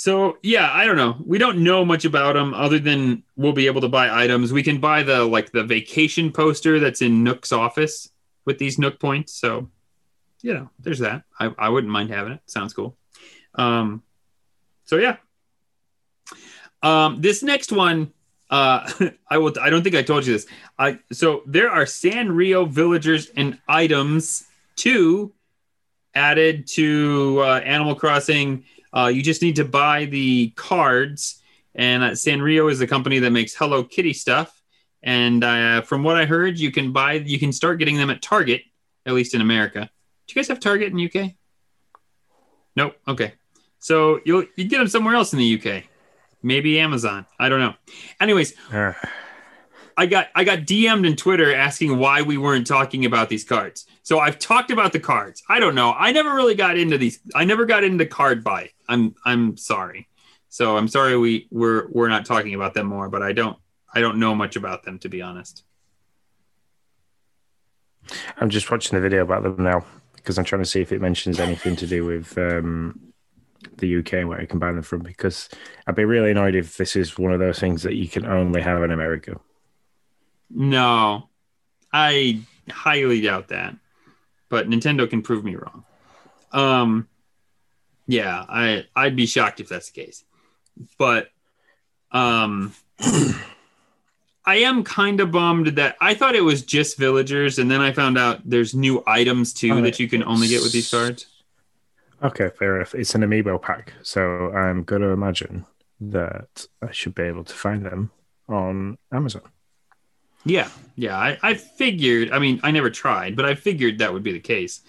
So yeah, I don't know. We don't know much about them other than we'll be able to buy items. We can buy the like the vacation poster that's in Nook's office with these Nook points. So you know, there's that. I, I wouldn't mind having it. Sounds cool. Um, so yeah. Um, this next one, uh, I will. I don't think I told you this. I so there are Sanrio villagers and items too added to uh, Animal Crossing. Uh, you just need to buy the cards, and uh, Sanrio is the company that makes Hello Kitty stuff. And uh, from what I heard, you can buy, you can start getting them at Target, at least in America. Do you guys have Target in UK? Nope. Okay, so you'll you get them somewhere else in the UK, maybe Amazon. I don't know. Anyways, Uh, I got I got DM'd in Twitter asking why we weren't talking about these cards. So I've talked about the cards. I don't know. I never really got into these. I never got into card buy. I'm I'm sorry. So I'm sorry we we're we're not talking about them more, but I don't I don't know much about them to be honest. I'm just watching the video about them now because I'm trying to see if it mentions anything to do with um, the UK and where you can buy them from. Because I'd be really annoyed if this is one of those things that you can only have in America. No. I highly doubt that. But Nintendo can prove me wrong. Um yeah, I I'd be shocked if that's the case. But um I am kind of bummed that I thought it was just villagers and then I found out there's new items too Oh, that you can only get with these cards. Okay, fair enough. It's an amiibo pack, so I'm going to imagine that I should be able to find them on Amazon. Yeah, yeah. I, I figured. I mean, I never tried, but I figured that would be the case.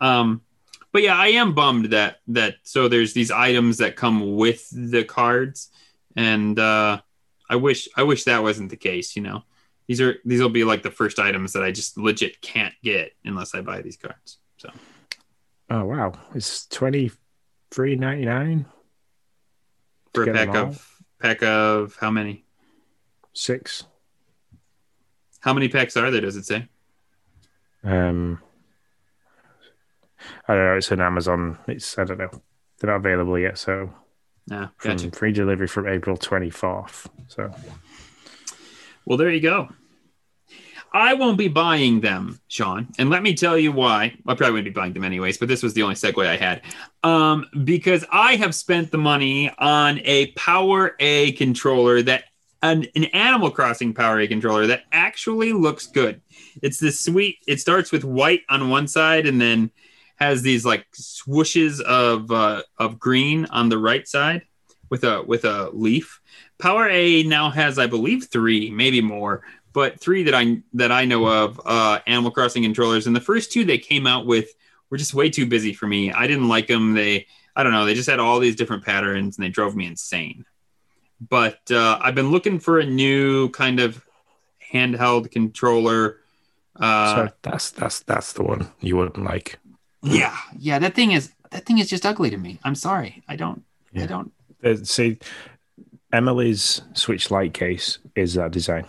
Um, but yeah, I am bummed that that so there's these items that come with the cards, and uh, I wish I wish that wasn't the case. You know, these are these will be like the first items that I just legit can't get unless I buy these cards. So Oh wow, it's twenty three ninety nine, for a pack of pack of how many? six. How many packs are there? Does it say? Um, I don't know. It's an Amazon. It's I don't know. They're not available yet, so from gotcha. free delivery from April twenty fourth. So Well, there you go. I won't be buying them, Sean. And let me tell you why. I probably wouldn't be buying them anyways, but this was the only segue I had. Um, because I have spent the money on a Power A controller that an, an Animal Crossing Power A controller that actually looks good. It's this sweet, it starts with white on one side and then has these like swooshes of uh, of green on the right side with a with a leaf. Power A now has, I believe, three, maybe more, but three that I that I know of uh, Animal Crossing controllers. And the first two they came out with were just way too busy for me. I didn't like them. They, I don't know, they just had all these different patterns and they drove me insane. But uh, I've been looking for a new kind of handheld controller. Uh, so that's that's that's the one you wouldn't like. yeah, yeah, that thing is that thing is just ugly to me. I'm sorry, I don't, I don't. Uh, see, Emily's Switch Lite case is that design.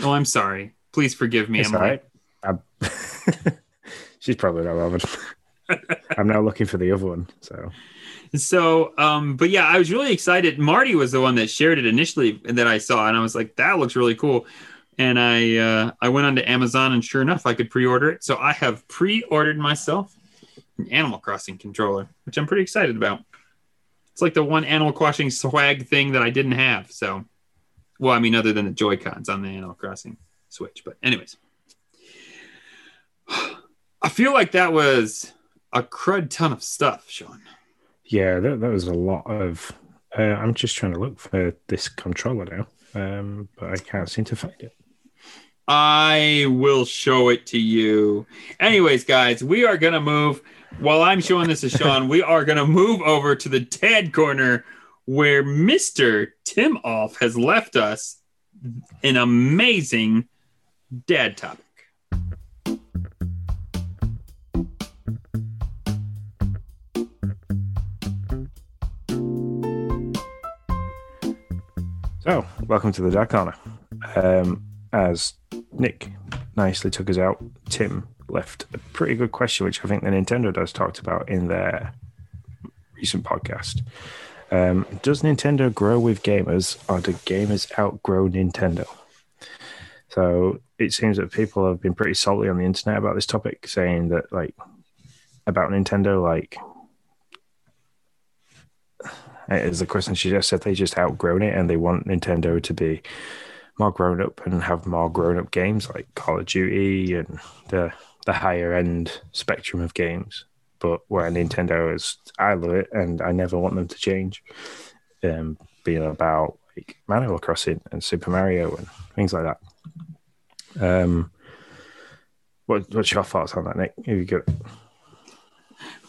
Oh, I'm sorry. Please forgive me, It's Emily. right. She's probably not bothered. I'm now looking for the other one. So So, um, but yeah, I was really excited. Marty was the one that shared it initially and that I saw, and I was like, that looks really cool. And I uh, I went onto Amazon, and sure enough, I could pre-order it. So I have pre-ordered myself an Animal Crossing controller, which I'm pretty excited about. It's like the one Animal Crossing swag thing that I didn't have. So, well, I mean, other than the Joy Cons on the Animal Crossing Switch. But anyways, I feel like that was a crud ton of stuff, Sean. Yeah, that, that was a lot of. Uh, I'm just trying to look for this controller now, um, but I can't seem to find it. I will show it to you. Anyways, guys, we are going to move. While I'm showing this to Sean, we are going to move over to the dad corner where Mr. Tim Off has left us an amazing dad topic. So, welcome to the Dark Corner. Um, as Nick nicely took us out, Tim left a pretty good question, which I think the Nintendo Dads talked about in their recent podcast. Um, does Nintendo grow with gamers, or do gamers outgrow Nintendo? So it seems that people have been pretty salty on the internet about this topic, saying that like about Nintendo, like as the question she just said, they just outgrown it and they want Nintendo to be more grown up and have more grown up games like Call of Duty and the the higher end spectrum of games. But where Nintendo is, I love it and I never want them to change. Um, being about like Animal Crossing and Super Mario and things like that. Um, what, what's your thoughts on that, Nick? Have you got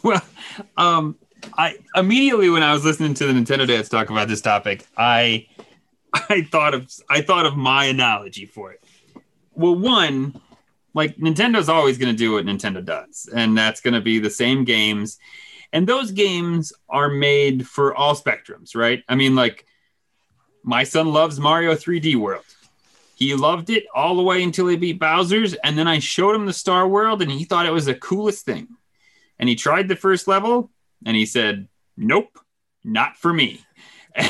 Well, um, I immediately when I was listening to the Nintendo Dads talk about this topic, I I thought of I thought of my analogy for it. Well, one, like Nintendo's always going to do what Nintendo does, and that's going to be the same games, and those games are made for all spectrums, right? I mean, like my son loves Mario 3D World. He loved it all the way until he beat Bowser's, and then I showed him the Star World, and he thought it was the coolest thing. And he tried the first level, and he said, "Nope, not for me."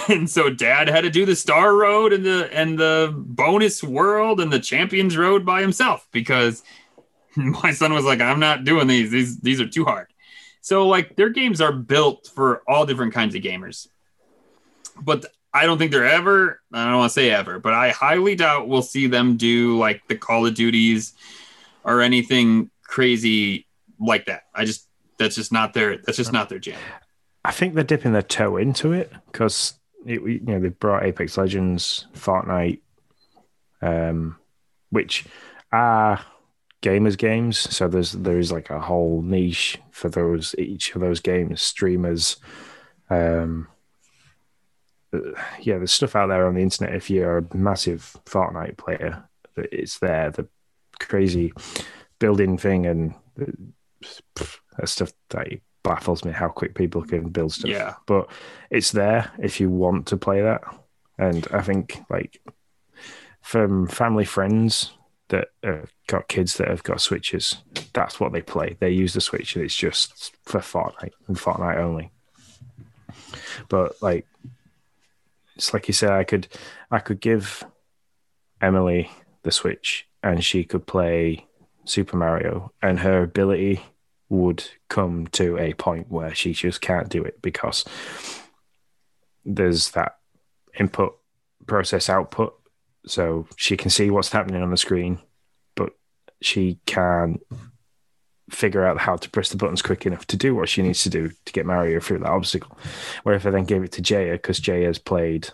And so Dad had to do the Star Road and the and the bonus world and the Champions Road by himself because my son was like, "I'm not doing these. These these are too hard." So like their games are built for all different kinds of gamers, but I don't think they're ever. I don't want to say ever, but I highly doubt we'll see them do like the Call of Duties or anything crazy like that. I just that's just not their that's just not their jam. I think they're dipping their toe into it because you know they brought Apex Legends, Fortnite, um, which are gamers games. So there's there is like a whole niche for those each of those games. Streamers, um, yeah, there's stuff out there on the internet. If you're a massive Fortnite player, that it's there. The crazy building thing and uh, that stuff that baffles me how quick people can build stuff. Yeah. But it's there if you want to play that. And I think like from family friends that have got kids that have got switches, that's what they play. They use the switch and it's just for Fortnite and Fortnite only. But like it's like you said, I could I could give Emily the switch and she could play Super Mario and her ability would come to a point where she just can't do it because there's that input process output so she can see what's happening on the screen but she can't figure out how to press the buttons quick enough to do what she needs to do to get Mario through that obstacle. Where if I then gave it to Jaya, because Jaya's played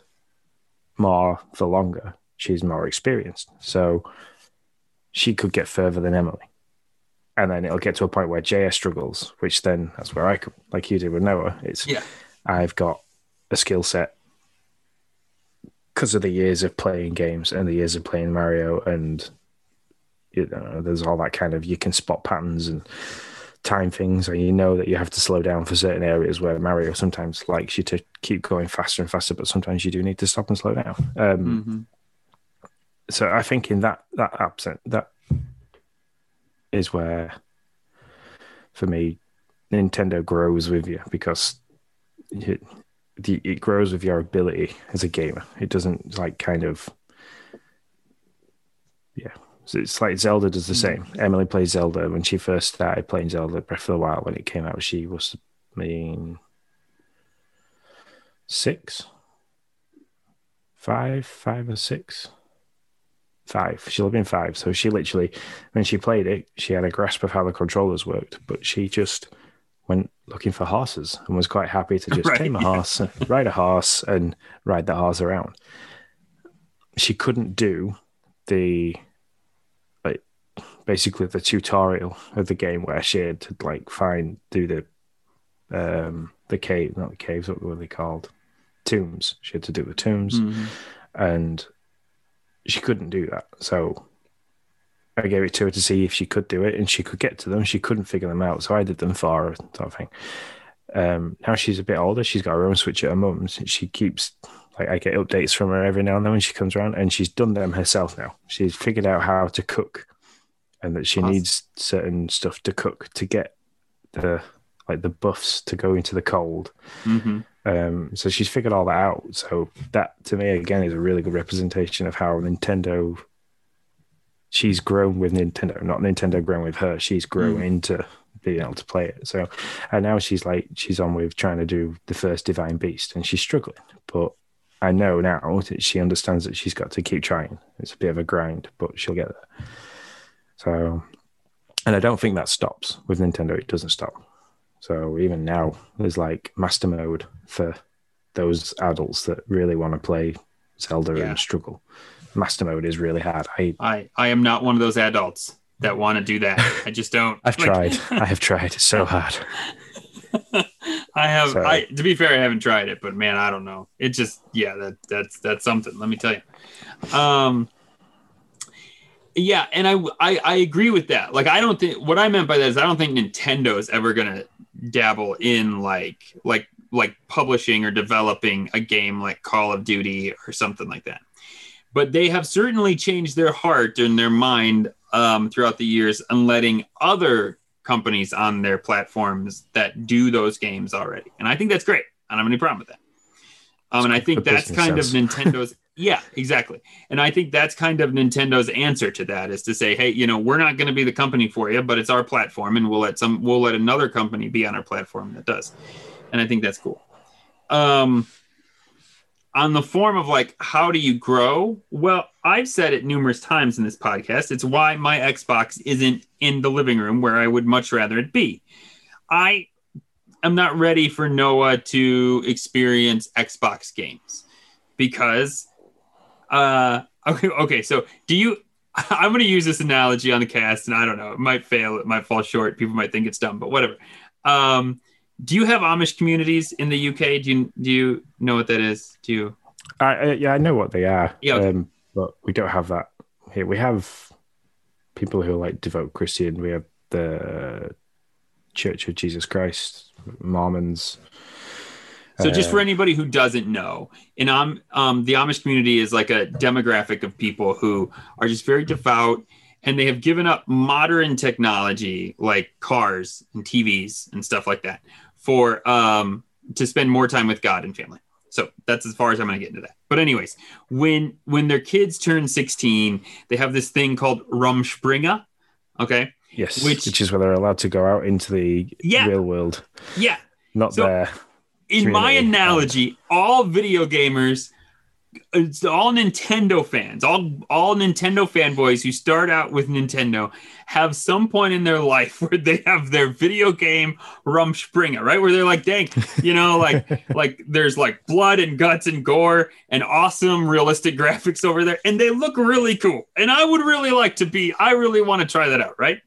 more for longer. She's more experienced. So she could get further than Emily. And then it'll get to a point where JS struggles, which then that's where I like you did with Noah. It's Yeah. I've got a skill set because of the years of playing games and the years of playing Mario, and you know, there's all that kind of you can spot patterns and time things, and you know that you have to slow down for certain areas where Mario sometimes likes you to keep going faster and faster, but sometimes you do need to stop and slow down. Um, Mhm. so I think in that that absent that is where for me Nintendo grows with you because it, the, it grows with your ability as a gamer. It doesn't like kind of yeah. So it's like Zelda does the same. Mm. Emily plays Zelda when she first started playing Zelda Breath of the Wild when it came out. She was I mean six, five, five or six five. She'll have been five. So she literally, when she played it, she had a grasp of how the controllers worked, but she just went looking for horses and was quite happy to just Right, tame a yeah. horse, ride a horse, and ride the horse around. She couldn't do the like basically the tutorial of the game where she had to like find do the um the cave not the caves what were they called tombs she had to do the tombs Mhm. and she couldn't do that. So I gave it to her to see if she could do it, and she could get to them. She couldn't figure them out, so I did them for her, sort of thing. Um, now she's a bit older. She's got her own Switch at her mum's. She keeps like I get updates from her every now and then when she comes around, and she's done them herself now. She's figured out how to cook, and that she needs certain stuff to cook to get the like the buffs to go into the cold. Mhm. Um, so she's figured all that out. So that to me again is a really good representation of how Nintendo. She's grown with Nintendo, not Nintendo grown with her. She's grown Mm. into being able to play it. So, and now she's like she's on with trying to do the first Divine Beast, and she's struggling. But I know now that she understands that she's got to keep trying. It's a bit of a grind, but she'll get there. So, and I don't think that stops with Nintendo. It doesn't stop. So even now, there's like master mode for those adults that really want to play Zelda Yeah. and struggle. Master mode is really hard. I I I am not one of those adults that want to do that. I just don't. I've Like, tried. I have tried so hard. I have. So- I to be fair, I haven't tried it, but man, I don't know. It just yeah, that that's that's something. Let me tell you. Um. Yeah, and I, I I agree with that. Like, I don't think what I meant by that is I don't think Nintendo is ever gonna dabble in like like like publishing or developing a game like Call of Duty or something like that. But they have certainly changed their heart and their mind um, throughout the years and letting other companies on their platforms that do those games already. And I think that's great. I don't have any problem with that. Um, and I think that's kind of. Nintendo's. yeah, exactly. And I think that's kind of Nintendo's answer to that is to say, hey, you know, we're not going to be the company for you, but it's our platform, and we'll let some, we'll let another company be on our platform that does. And I think that's cool. Um, on the form of like, how do you grow? Well, I've said it numerous times in this podcast. It's why my Xbox isn't in the living room where I would much rather it be. I am not ready for Noah to experience Xbox games because, uh, okay, okay. So, do you? I'm going to use this analogy on the cast, and I don't know. It might fail. It might fall short. People might think it's dumb, but whatever. Um, do you have Amish communities in the UK? Do you do you know what that is? Do you? I, I, yeah, I know what they are. Yeah, okay. Um, but we don't have that here. We have people who are like devout Christian. We have the Church of Jesus Christ, Mormons. So, just for Uh, anybody who doesn't know, in um, um, the Amish community is like a demographic of people who are just very devout, and they have given up modern technology like cars and TVs and stuff like that for um, to spend more time with God and family. So that's as far as I'm going to get into that. But anyways, when when their kids turn 16, they have this thing called Rumspringa. Okay, yes, which- which, is where they're allowed to go out into the Yeah. real world, yeah, not So- there. In my analogy, all video gamers it's all Nintendo fans, all all Nintendo fanboys who start out with Nintendo have some point in their life where they have their video game Rumspringa, right? Where they're like, dang, you know, like like there's like blood and guts and gore and awesome realistic graphics over there, and they look really cool. And I would really like to be, I really want to try that out, right?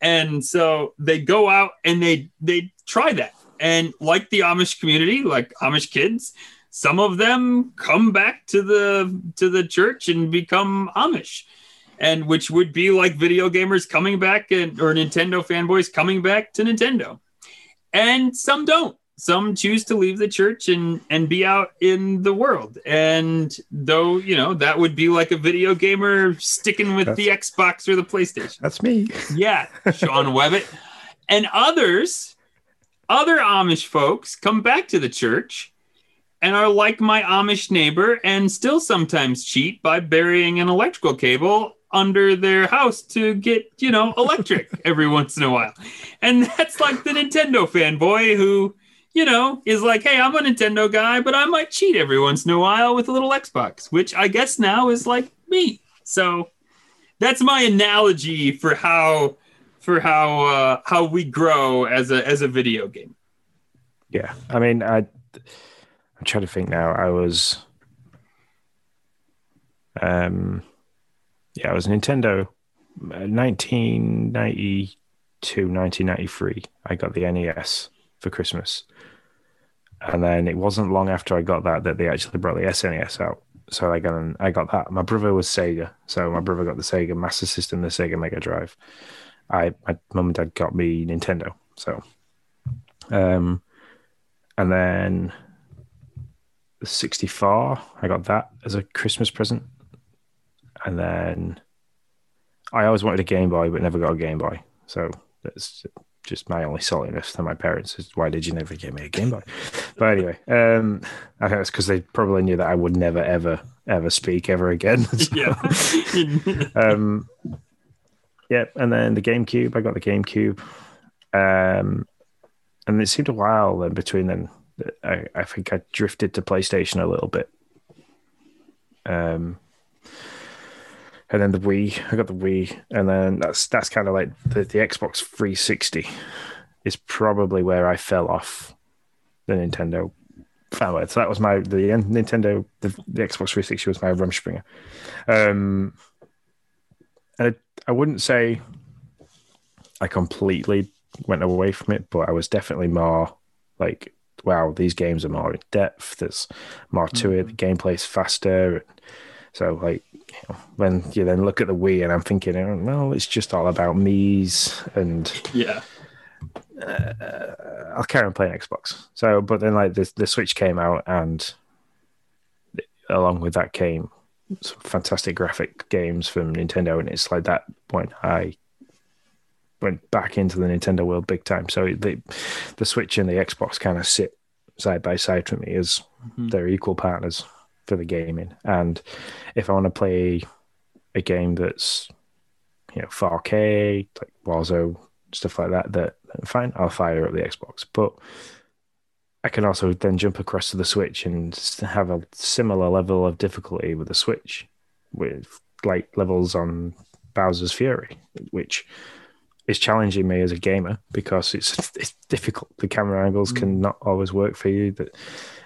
And so they go out and they they try that. And like the Amish community, like Amish kids, some of them come back to the to the church and become Amish, and which would be like video gamers coming back and or Nintendo fanboys coming back to Nintendo, and some don't. Some choose to leave the church and and be out in the world. And though you know that would be like a video gamer sticking with the Xbox or the PlayStation. That's me. Yeah, Sean Webbit, and others, other Amish folks come back to the church and are like my Amish neighbor and still sometimes cheat by burying an electrical cable under their house to get, you know, electric every once in a while. And that's like the Nintendo fanboy who, you know, is like, hey, I'm a Nintendo guy, but I might cheat every once in a while with a little Xbox, which I guess now is like me. So that's my analogy for how for how uh, how we grow as a as a video game. Yeah, I mean, I I'm trying to think now. I was, um, yeah, I was Nintendo, 1992, 1993. I got the NES for Christmas, and then it wasn't long after I got that that they actually brought the SNES out. So I got I got that. My brother was Sega, so my brother got the Sega Master System, the Sega Mega Drive. I my mum and dad got me Nintendo. So, um, and then the 64. I got that as a Christmas present. And then I always wanted a Game Boy, but never got a Game Boy. So that's just my only saltiness to my parents is why did you never give me a Game Boy? but anyway, um, I think it's because they probably knew that I would never, ever, ever speak ever again. So, Yeah. um, yeah, and then the GameCube. I got the GameCube, um, and it seemed a while then between then. I, I think I drifted to PlayStation a little bit. Um, and then the Wii. I got the Wii, and then that's that's kind of like the, the Xbox 360 is probably where I fell off the Nintendo family. So that was my the Nintendo the, the Xbox 360 was my Rumspringa. Um, I wouldn't say I completely went away from it, but I was definitely more like, wow, these games are more in depth. There's more to it. The gameplay's faster. So, like, you know, when you then look at the Wii, and I'm thinking, oh, well, it's just all about Miis, and yeah. uh, I'll carry on playing Xbox. So, but then like the the Switch came out, and along with that came some fantastic graphic games from Nintendo, and it's like that point I went back into the Nintendo world big time. So the the Switch and the Xbox kind of sit side by side for me as Mhm. they're equal partners for the gaming. And if I want to play a game that's you know 4K, like Warzone, stuff like that, that fine, I'll fire up the Xbox. But I can also then jump across to the Switch and have a similar level of difficulty with the Switch, with like levels on Bowser's Fury, which is challenging me as a gamer because it's it's difficult. The camera angles Mm. can not always work for you. That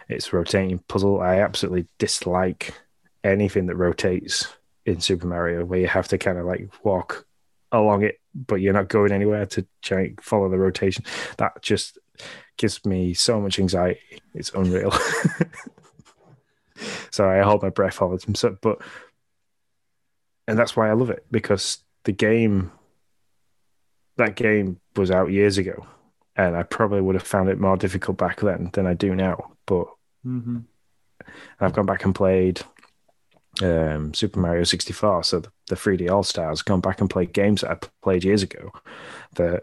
it's rotating puzzle. I absolutely dislike anything that rotates in Super Mario, where you have to kind of like walk along it, but you're not going anywhere to try follow the rotation. That just gives me so much anxiety. It's unreal. Sorry, I hold my breath all the time. So, but and that's why I love it because the game, that game was out years ago, and I probably would have found it more difficult back then than I do now. But Mhm. I've gone back and played um, Super Mario 64, so the, the 3D All Stars, gone back and played games that I played years ago. That,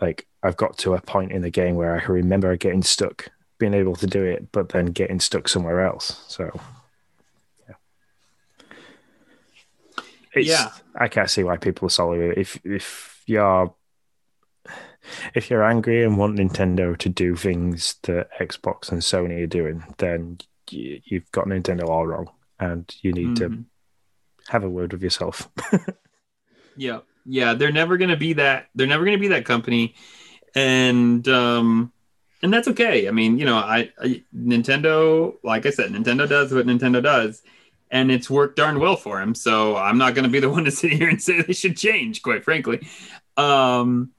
like, I've got to a point in the game where I can remember getting stuck, being able to do it, but then getting stuck somewhere else. So, yeah. It's, Yeah. I can't see why people are solid. If if you're if you're angry and want Nintendo to do things that Xbox and Sony are doing, then you, you've got Nintendo all wrong, and you need to Mhm. have a word with yourself. Yeah, yeah, they're never gonna be that. They're never gonna be that company, and um, and that's okay. I mean, you know, I, I Nintendo, like I said, Nintendo does what Nintendo does, and it's worked darn well for them. So I'm not gonna be the one to sit here and say they should change, quite frankly. Um,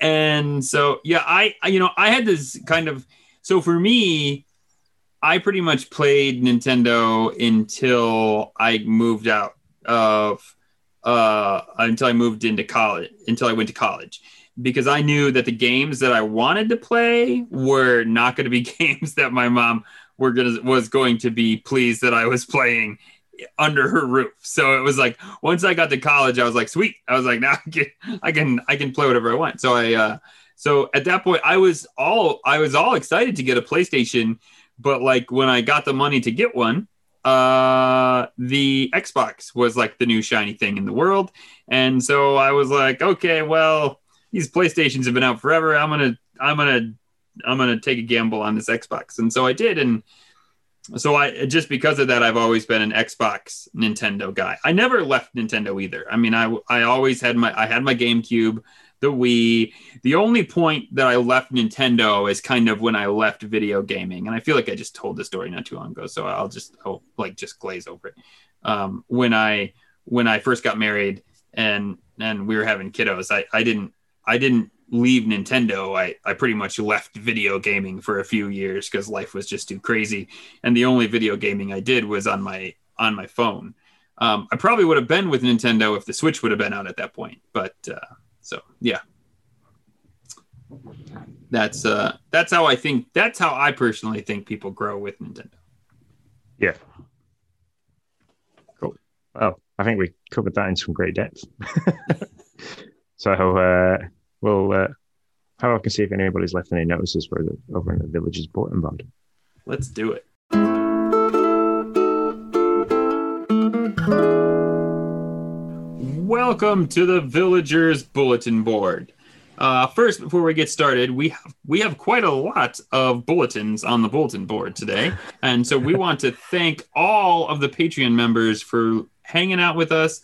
and so yeah, I, I you know I had this kind of so for me. I pretty much played Nintendo until I moved out of uh, until I moved into college, until I went to college, because I knew that the games that I wanted to play were not going to be games that my mom were gonna was going to be pleased that I was playing under her roof. So it was like once I got to college, I was like, sweet. I was like, now I can I can I can play whatever I want. So I uh, so at that point, I was all I was all excited to get a PlayStation, but like when I got the money to get one uh the xbox was like the new shiny thing in the world and so i was like okay well these playstations have been out forever. I'm gonna i'm gonna i'm gonna take a gamble on this xbox. And so i did and so i just because of that i've always been an xbox nintendo guy. I never left nintendo either. I mean i i always had my i had my gamecube the Wii. The only point that I left Nintendo is kind of when I left video gaming, and I feel like I just told the story not too long ago, so I'll just I'll like just glaze over it. Um, when I when I first got married and and we were having kiddos, I I didn't I didn't leave Nintendo. I I pretty much left video gaming for a few years because life was just too crazy, and the only video gaming I did was on my on my phone. Um, I probably would have been with Nintendo if the Switch would have been out at that point, but. Uh, so yeah, that's uh that's how I think. That's how I personally think people grow with Nintendo. Yeah. Cool. Well, I think we covered that in some great depth. so uh, we'll uh, a look and see if anybody's left any notices for the over in the village's bulletin board. Let's do it. Welcome to the Villagers Bulletin Board. Uh, first, before we get started, we have, we have quite a lot of bulletins on the bulletin board today, and so we want to thank all of the Patreon members for hanging out with us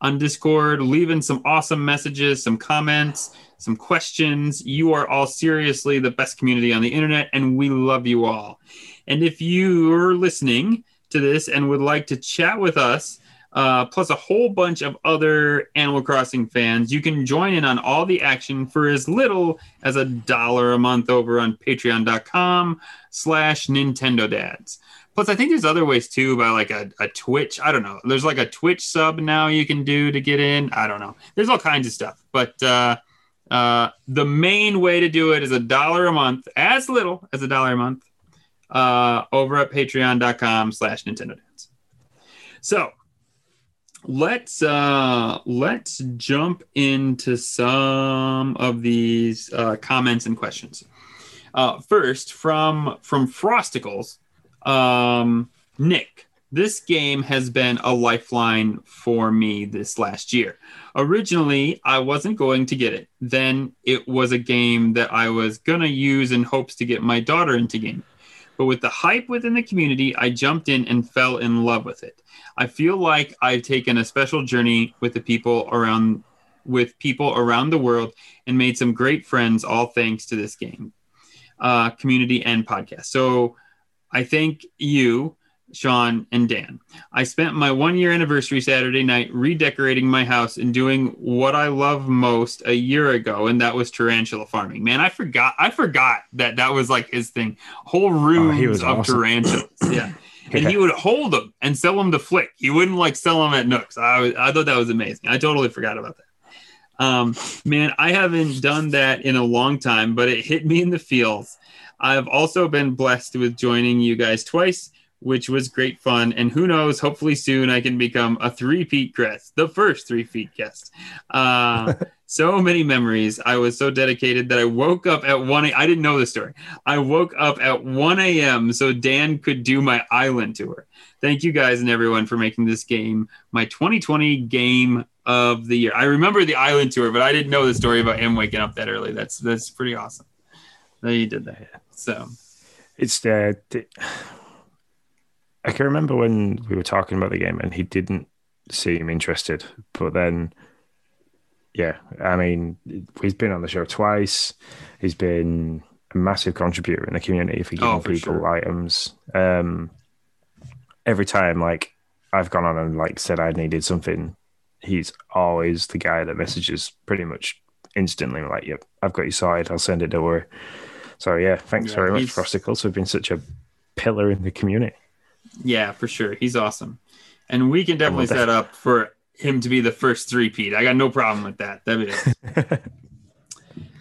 on Discord, leaving some awesome messages, some comments, some questions. You are all seriously the best community on the internet, and we love you all. And if you're listening to this and would like to chat with us, uh, plus a whole bunch of other Animal Crossing fans. You can join in on all the action for as little as a dollar a month over on patreon.com slash Nintendo Dads. Plus, I think there's other ways too by like a, a Twitch. I don't know. There's like a Twitch sub now you can do to get in. I don't know. There's all kinds of stuff. But uh, uh, the main way to do it is a dollar a month, as little as a dollar a month, uh, over at patreon.com slash Nintendo Dads. So let's uh let's jump into some of these uh comments and questions uh first from from frosticles um nick this game has been a lifeline for me this last year. Originally i wasn't going to get it. Then it was a game that i was gonna use in hopes to get my daughter into game but with the hype within the community i jumped in and fell in love with it. I feel like I've taken a special journey with the people around with people around the world and made some great friends all thanks to this game uh, community and podcast. So i thank you sean and dan i spent my one year anniversary saturday night redecorating my house and doing what i love most a year ago and that was tarantula farming man i forgot i forgot that that was like his thing whole rooms he was of awesome. tarantulas yeah and he would hold them and sell them to Flick. He wouldn't like sell them at Nooks. I, was- I thought that was amazing. I totally forgot about that. Um, man, I haven't done that in a long time, but it hit me in the feels. I've also been blessed with joining you guys twice, which was great fun. And who knows, hopefully soon I can become a three-peat guest, the first three-peat guest. Uh, so many memories. I was so dedicated that I woke up at 1 a- I didn't know the story. I woke up at 1 a.m. so Dan could do my island tour. Thank you guys and everyone for making this game my 2020 game of the year. I remember the island tour, but I didn't know the story about him waking up that early. That's that's pretty awesome. That you did that. So It's the I can remember when we were talking about the game and he didn't seem interested, but then, yeah, I mean, he's been on the show twice. He's been a massive contributor in the community for giving Oh, for people sure. items. Um, every time, like I've gone on and like said I needed something, he's always the guy that messages pretty much instantly, like, "Yep, I've got you sorted. I'll send it. Don't worry." So yeah, thanks Yeah, very much, Frosticles, for being such a pillar in the community. Yeah, for sure. He's awesome. And we can definitely set up for him to be the first three-peat. I got no problem with that. That'd be.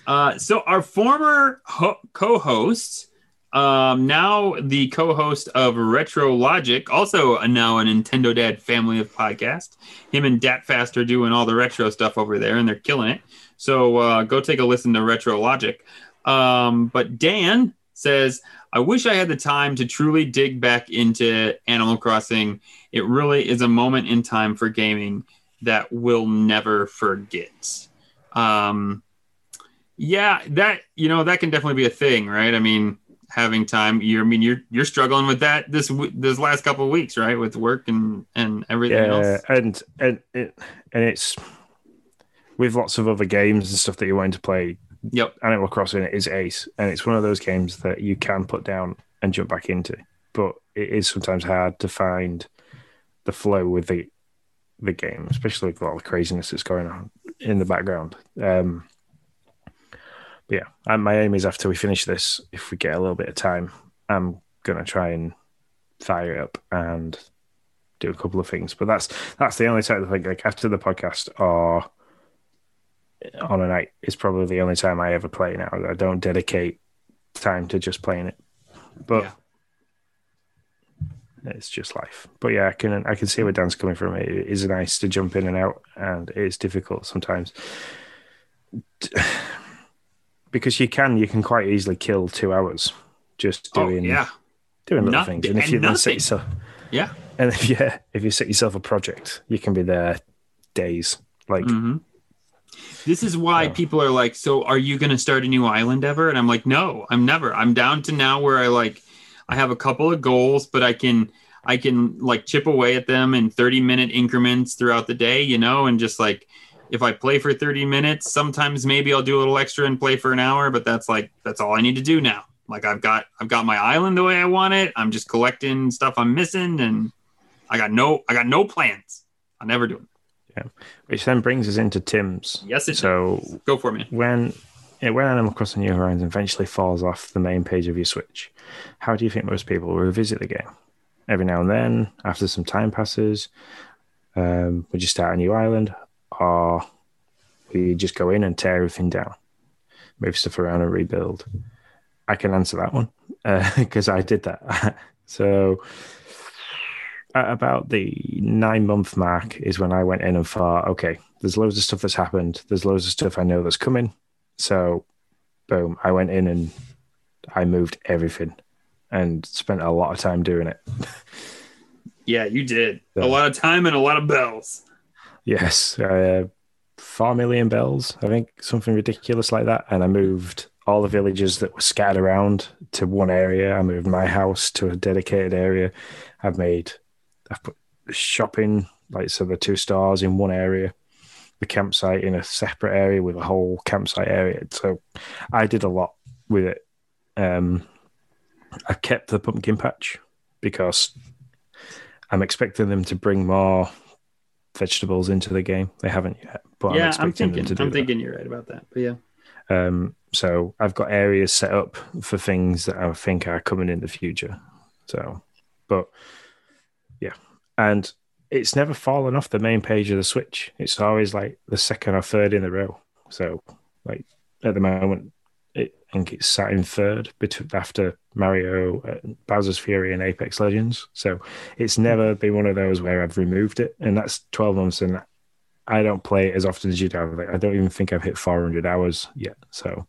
Uh, so our former ho- co-host, um, now the co-host of Retro Logic, also a, now a Nintendo Dad family of podcast. Him and Datfast are doing all the retro stuff over there, and they're killing it. So uh, go take a listen to Retro Logic. Um, but Dan says, "I wish I had the time to truly dig back into Animal Crossing. It really is a moment in time for gaming that we'll never forget." Um, yeah, that you know that can definitely be a thing, right? I mean, having time. You, I mean, you're you're struggling with that this this last couple of weeks, right? With work and and everything yeah, else. and and it and it's with lots of other games and stuff that you're wanting to play. Yep. Animal Crossing is ace, and it's one of those games that you can put down and jump back into, but it is sometimes hard to find the flow with the the game, especially with all the craziness that's going on in the background. Um, but yeah, and my aim is after we finish this, if we get a little bit of time, I'm gonna try and fire it up and do a couple of things. But that's that's the only time I think like after the podcast or on a night is probably the only time I ever play now. I don't dedicate time to just playing it. But Yeah. it's just life. But yeah, I can I can see where Dan's coming from. It is nice to jump in and out and it is difficult sometimes. Because you can you can quite easily kill two hours just Oh doing yeah, doing little Not- things. And if you then set nothing. yourself yeah. and if yeah, if you set yourself a project, you can be there days. Like hmm This is why people are like, "So, are you going to start a new island ever?" And I'm like, "No, I'm never. I'm down to now where I like, I have a couple of goals, but I can, I can like chip away at them in 30 minute increments throughout the day, you know, and just like, if I play for 30 minutes, sometimes maybe I'll do a little extra and play for an hour, but that's like, that's all I need to do now. Like, I've got, I've got my island the way I want it. I'm just collecting stuff I'm missing, and I got no, I got no plans. I'll never do it. Which then brings us into Tim's. Yes, it So Go for me. when when Animal Crossing New Horizons eventually falls off the main page of your Switch, how do you think most people will revisit the game? Every now and then, after some time passes, um, would you start a new island, or will you just go in and tear everything down, move stuff around and rebuild? I can answer that one because I did that. so at about the nine month mark is when I went in and thought, okay, there's loads of stuff that's happened. There's loads of stuff I know that's coming. So, boom, I went in and I moved everything and spent a lot of time doing it. Yeah, you did. Yeah. A lot of time and a lot of bells. Yes, uh, four million bells, I think, something ridiculous like that. And I moved all the villages that were scattered around to one area. I moved my house to a dedicated area. I've made, I've put shopping, like so the two stars in one area, the campsite in a separate area with a whole campsite area. So I did a lot with it. Um, I kept the pumpkin patch because I'm expecting them to bring more vegetables into the game. They haven't yet, but yeah, I'm I'm expecting thinking. them to do I'm that. thinking you're right about that. But yeah, Um, so I've got areas set up for things that I think are coming in the future. So, but yeah, and it's never fallen off the main page of the Switch. It's always like the second or third in the row. So, like at the moment, it, I think it's sat in third between after Mario, uh, Bowser's Fury, and Apex Legends. So it's never been one of those where I've removed it, and that's twelve months, and I don't play it as often as you do. Like, I don't even think I've hit 400 hours yet. So,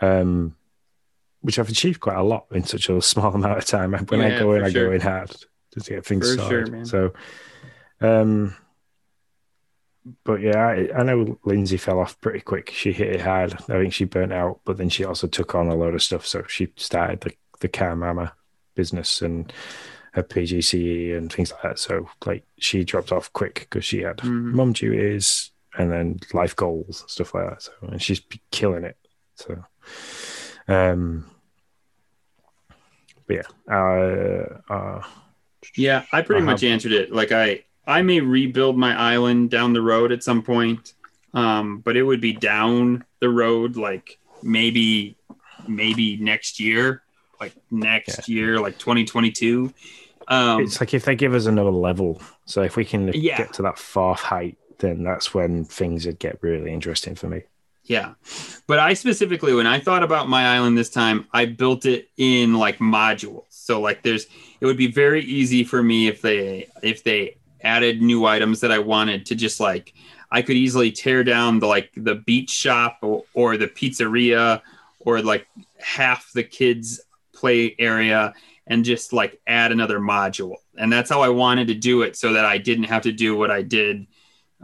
um, which I've achieved quite a lot in such a small amount of time. When I go in, I sure. go in hard to get things For sure, started. man. So, um, but yeah, I, I know Lindsay fell off pretty quick. She hit it hard. I think she burnt out, but then she also took on a load of stuff. So she started the the car mama business and her PGCE and things like that. So like she dropped off quick because she had Mhm. mum duties and then life goals and stuff like that. So and she's killing it. So um but yeah, uh, uh Yeah, I pretty I much have- answered it. Like I I may rebuild my island down the road at some point. Um, but it would be down the road like maybe maybe next year, like next year, like 2022. Um it's like if they give us another level. So if we can Yeah. get to that far height, then that's when things would get really interesting for me. Yeah. But I specifically, when I thought about my island this time, I built it in like modules. So like there's, it would be very easy for me if they, if they added new items that I wanted to just like, I could easily tear down the like the beach shop or, or the pizzeria or like half the kids play area and just like add another module. And that's how I wanted to do it so that I didn't have to do what I did.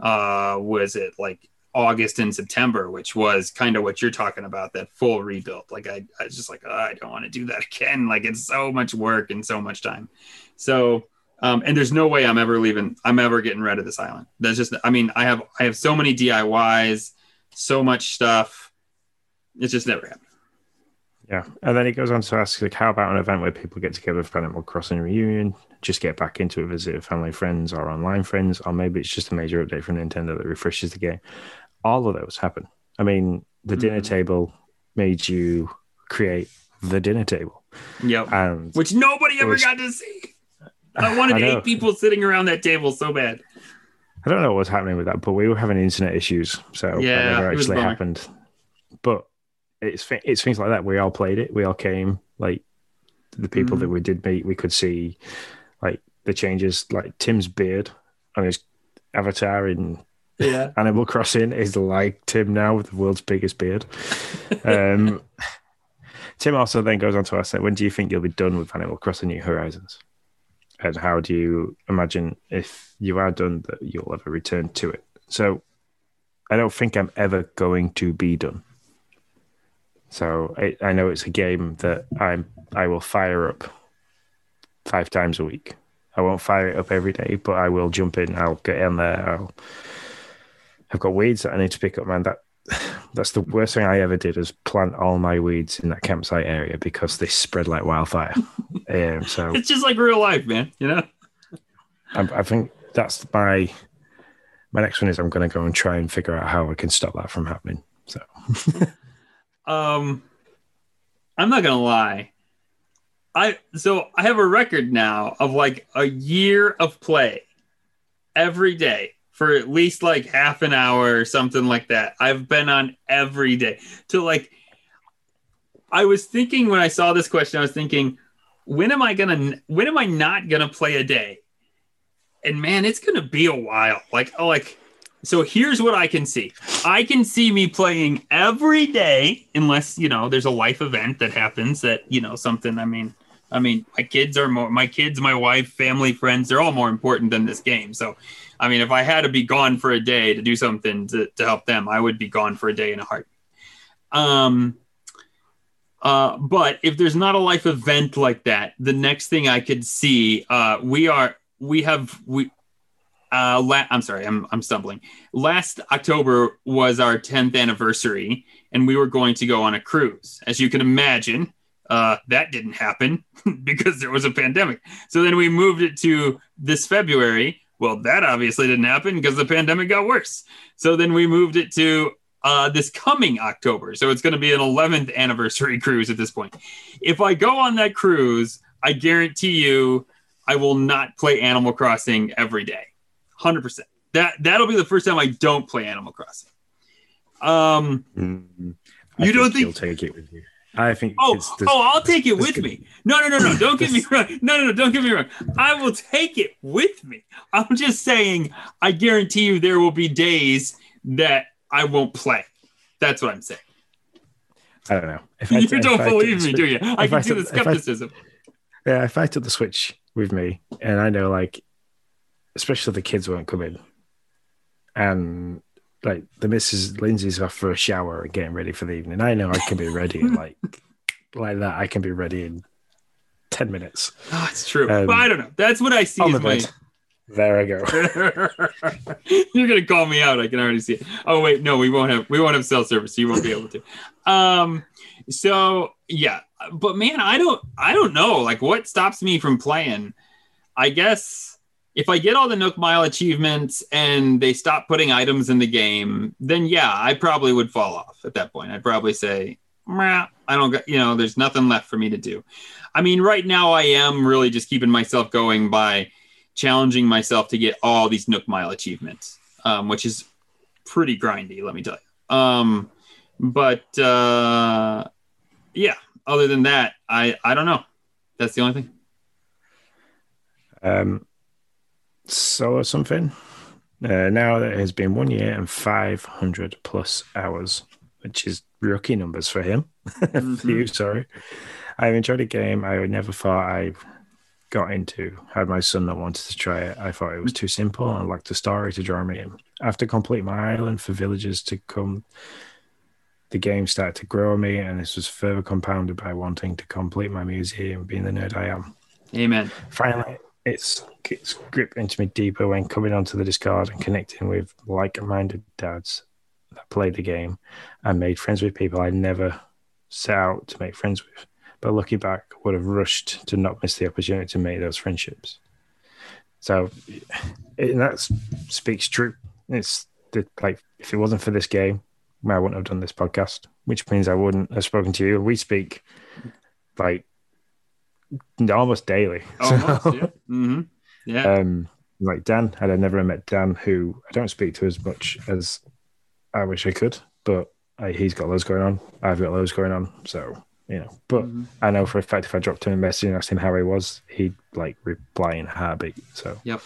Uh, was it like August and September, which was kind of what you're talking about, that full rebuild. Like I, I was just like, oh, I don't want to do that again. Like it's so much work and so much time. So, um, and there's no way I'm ever leaving. I'm ever getting rid of this island. That's just, I mean, I have, I have so many DIYs, so much stuff. It's just never happened. Yeah. And then he goes on to ask, like, how about an event where people get together for Animal Crossing reunion, just get back into it, visit family friends or online friends, or maybe it's just a major update from Nintendo that refreshes the game. All of those happen. I mean, the dinner Mhm. table made you create the dinner table. Yep. And Which nobody ever got to see. I wanted I eight people sitting around that table so bad. I don't know what's happening with that, but we were having internet issues, so Yeah, that never actually happened. But it's it's things like that. We all played it. We all came. Like the people Mhm. that we did meet, we could see like the changes. Like Tim's beard on his avatar in Yeah. Animal Crossing is like Tim now with the world's biggest beard. Um, Tim also then goes on to ask, when do you think you'll be done with Animal Crossing New Horizons? And how do you imagine if you are done that you'll ever return to it? So I don't think I'm ever going to be done. So I, I know it's a game that I'm I will fire up five times a week. I won't fire it up every day, but I will jump in. I'll get in there. I'll I've got weeds that I need to pick up, man. That that's the worst thing I ever did is plant all my weeds in that campsite area because they spread like wildfire. um, so It's just like real life, man. You know? I, I think that's my my next one is I'm going to go and try and figure out how I can stop that from happening. So Um, I'm not gonna lie. I so I have a record now of like a year of play every day for at least like half an hour or something like that. I've been on every day to like. I was thinking when I saw this question, I was thinking, when am I gonna? When am I not gonna play a day? And man, it's gonna be a while. Like, oh, like so here's what I can see. I can see me playing every day, unless you know there's a life event that happens that you know something. I mean, I mean, my kids are more. My kids, my wife, family, friends, they're all more important than this game. So, I mean, if I had to be gone for a day to do something to, to help them, I would be gone for a day in a heart. Um. Uh, but if there's not a life event like that, the next thing I could see, uh, we are we have we uh la- i'm sorry i'm i'm stumbling last october was our 10th anniversary and we were going to go on a cruise as you can imagine uh that didn't happen because there was a pandemic so then we moved it to this february well that obviously didn't happen because the pandemic got worse so then we moved it to uh, this coming October. So it's going to be an 11th anniversary cruise at this point. If I go on that cruise, I guarantee you I will not play Animal Crossing every day. 100%. That that'll be the first time I don't play Animal Crossing. Um I You don't think you'll take it with you? I think. oh, it's- there's- oh, I'll take it with gonna- me. No, no, no, no. Don't get me wrong. No, no, no. Don't get me wrong. I will take it with me. I'm just saying, I guarantee you there will be days that I won't play. That's what I'm saying. I don't know. If You don't believe me, do you? I can I see the if I- skepticism. Yeah, if I took the Switch with me, and I know like, especially the kids won't come in, and like the Mrs. Lindsay's off for a shower and getting ready for the evening, I know I can be ready in, like like that. I can be ready in 10 minutes. Oh, it's true. Um, but I don't know. That's what I see On the my. bed. There I go. You're gonna call me out. I can already see it. Oh wait, no, we won't have we won't have cell service, so you won't be able to. Um, so yeah, but man, I don't I don't know. Like, what stops me from playing? I guess if I get all the Nook Mile achievements and they stop putting items in the game, then yeah, I probably would fall off at that point. I'd probably say, I don't you know, there's nothing left for me to do. I mean, right now I am really just keeping myself going by challenging myself to get all these Nook Mile achievements, um, which is pretty grindy, let me tell you. Um, but uh, yeah, other than that, I I don't know. That's the only thing. Um, so or something. Uh, now that it has been one year and 500 plus hours, which is rookie numbers for him. for you, sorry. I've enjoyed the game. I never thought I got into. Had my son not wanted to try it, I thought it was too simple and lacked a story to draw me in. After complete my island for villagers to come, the game started to grow on me, and this was further compounded by wanting to complete my museum, being the nerd I am. Amen. Finally, it's it's gripped into me deeper when coming onto the Discord and connecting with like-minded dads that played the game and made friends with people I never set out to make friends with. But looking back, would have rushed to not miss the opportunity to make those friendships. So, that speaks true. It's the, like if it wasn't for this game, I wouldn't have done this podcast, which means I wouldn't have spoken to you. We speak like almost daily. Almost, So- yeah. hmm Yeah. um, like Dan, had I never met Dan, who I don't speak to as much as I wish I could, but I, he's got loads going on. I've got loads going on, so you know. But Mhm. I know for a fact if I dropped him a message and asked him how he was, he'd like reply in a heartbeat. So Yep.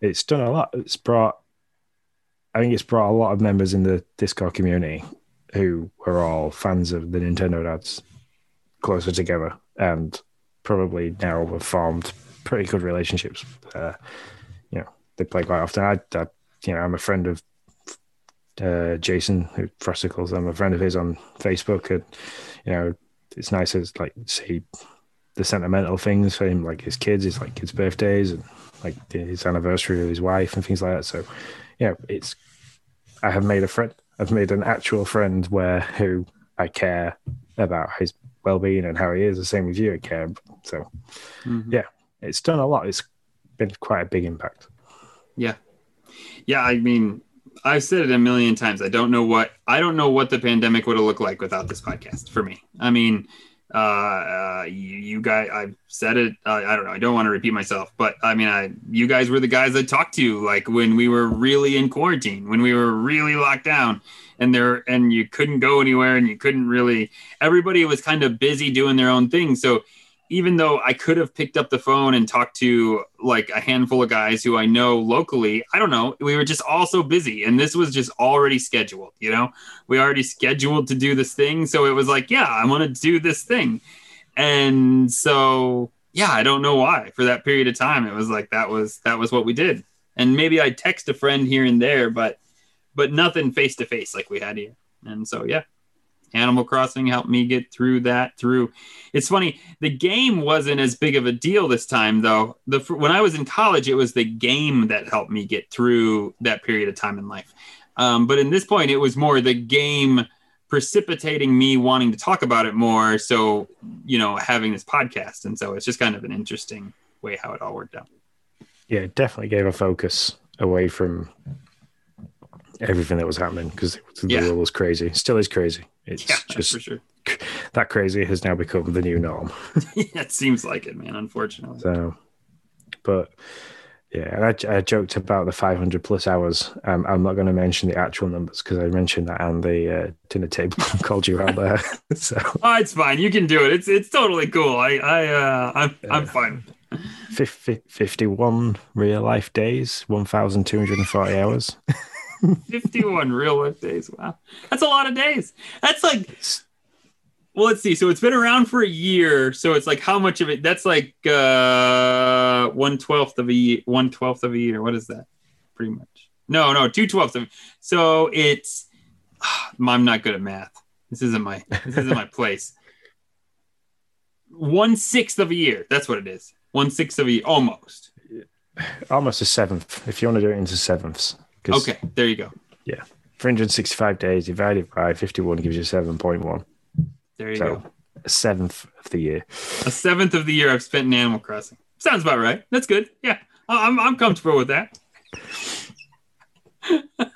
it's done a lot. It's brought, I think it's brought a lot of members in the Discord community who were all fans of the Nintendo dads closer together and probably now have formed pretty good relationships. Uh, you know, they play quite often. I, I you know, I'm a friend of uh, Jason who Frosticles. I'm a friend of his on Facebook, and you know, it's nice as like see the sentimental things for him, like his kids, his like kids' birthdays, and like his anniversary of his wife and things like that. So, yeah, it's I have made a friend. I've made an actual friend where who I care about his well-being and how he is. The same with you, I care. So, Mhm. yeah, it's done a lot. It's been quite a big impact. Yeah. Yeah, I mean, I've said it a million times. I don't know what I don't know what the pandemic would have looked like without this podcast for me. I mean, uh, uh you, you guys I've said it uh, I don't know. I don't want to repeat myself, but I mean, I you guys were the guys I talked to like when we were really in quarantine, when we were really locked down and there and you couldn't go anywhere and you couldn't really everybody was kind of busy doing their own thing. So even though I could have picked up the phone and talked to like a handful of guys who I know locally, I don't know. We were just all so busy, and this was just already scheduled. You know, we already scheduled to do this thing, so it was like, yeah, I want to do this thing, and so yeah, I don't know why. For that period of time, it was like that was that was what we did, and maybe I text a friend here and there, but but nothing face to face like we had here, and so yeah. Animal Crossing helped me get through that. Through, it's funny. The game wasn't as big of a deal this time, though. The when I was in college, it was the game that helped me get through that period of time in life. Um, but in this point, it was more the game precipitating me wanting to talk about it more. So you know, having this podcast, and so it's just kind of an interesting way how it all worked out. Yeah, it definitely gave a focus away from everything that was happening because the Yeah. world was crazy. Still is crazy. It's Yeah, just for sure. that crazy has now become the new norm. yeah, it seems like it, man. Unfortunately. So, but yeah, and I, I joked about the 500 plus hours. Um, I'm not going to mention the actual numbers because I mentioned that on the uh, dinner table called you out there. so, Oh, it's fine. You can do it. It's it's totally cool. I I uh, I'm I'm fine. 50, 51 real life days, 1,240 hours. 51 real life days. Wow. That's a lot of days. That's like, well, let's see. So it's been around for a year. So it's like how much of it? That's like uh one twelfth of a year. One twelfth of a year. What is that? Pretty much. No, no, two twelfths of. So it's. I'm not good at math. This isn't my. This isn't my place. one sixth of a year. That's what it is. One sixth of a year, almost. Almost a seventh, if you want to do it into sevenths. Okay, there you go. Yeah. 365 days divided by 51 gives you 7.1. There you So go. a seventh of the year. A seventh of the year I've spent in Animal Crossing. Sounds about right. That's good. Yeah, I'm I'm comfortable with that.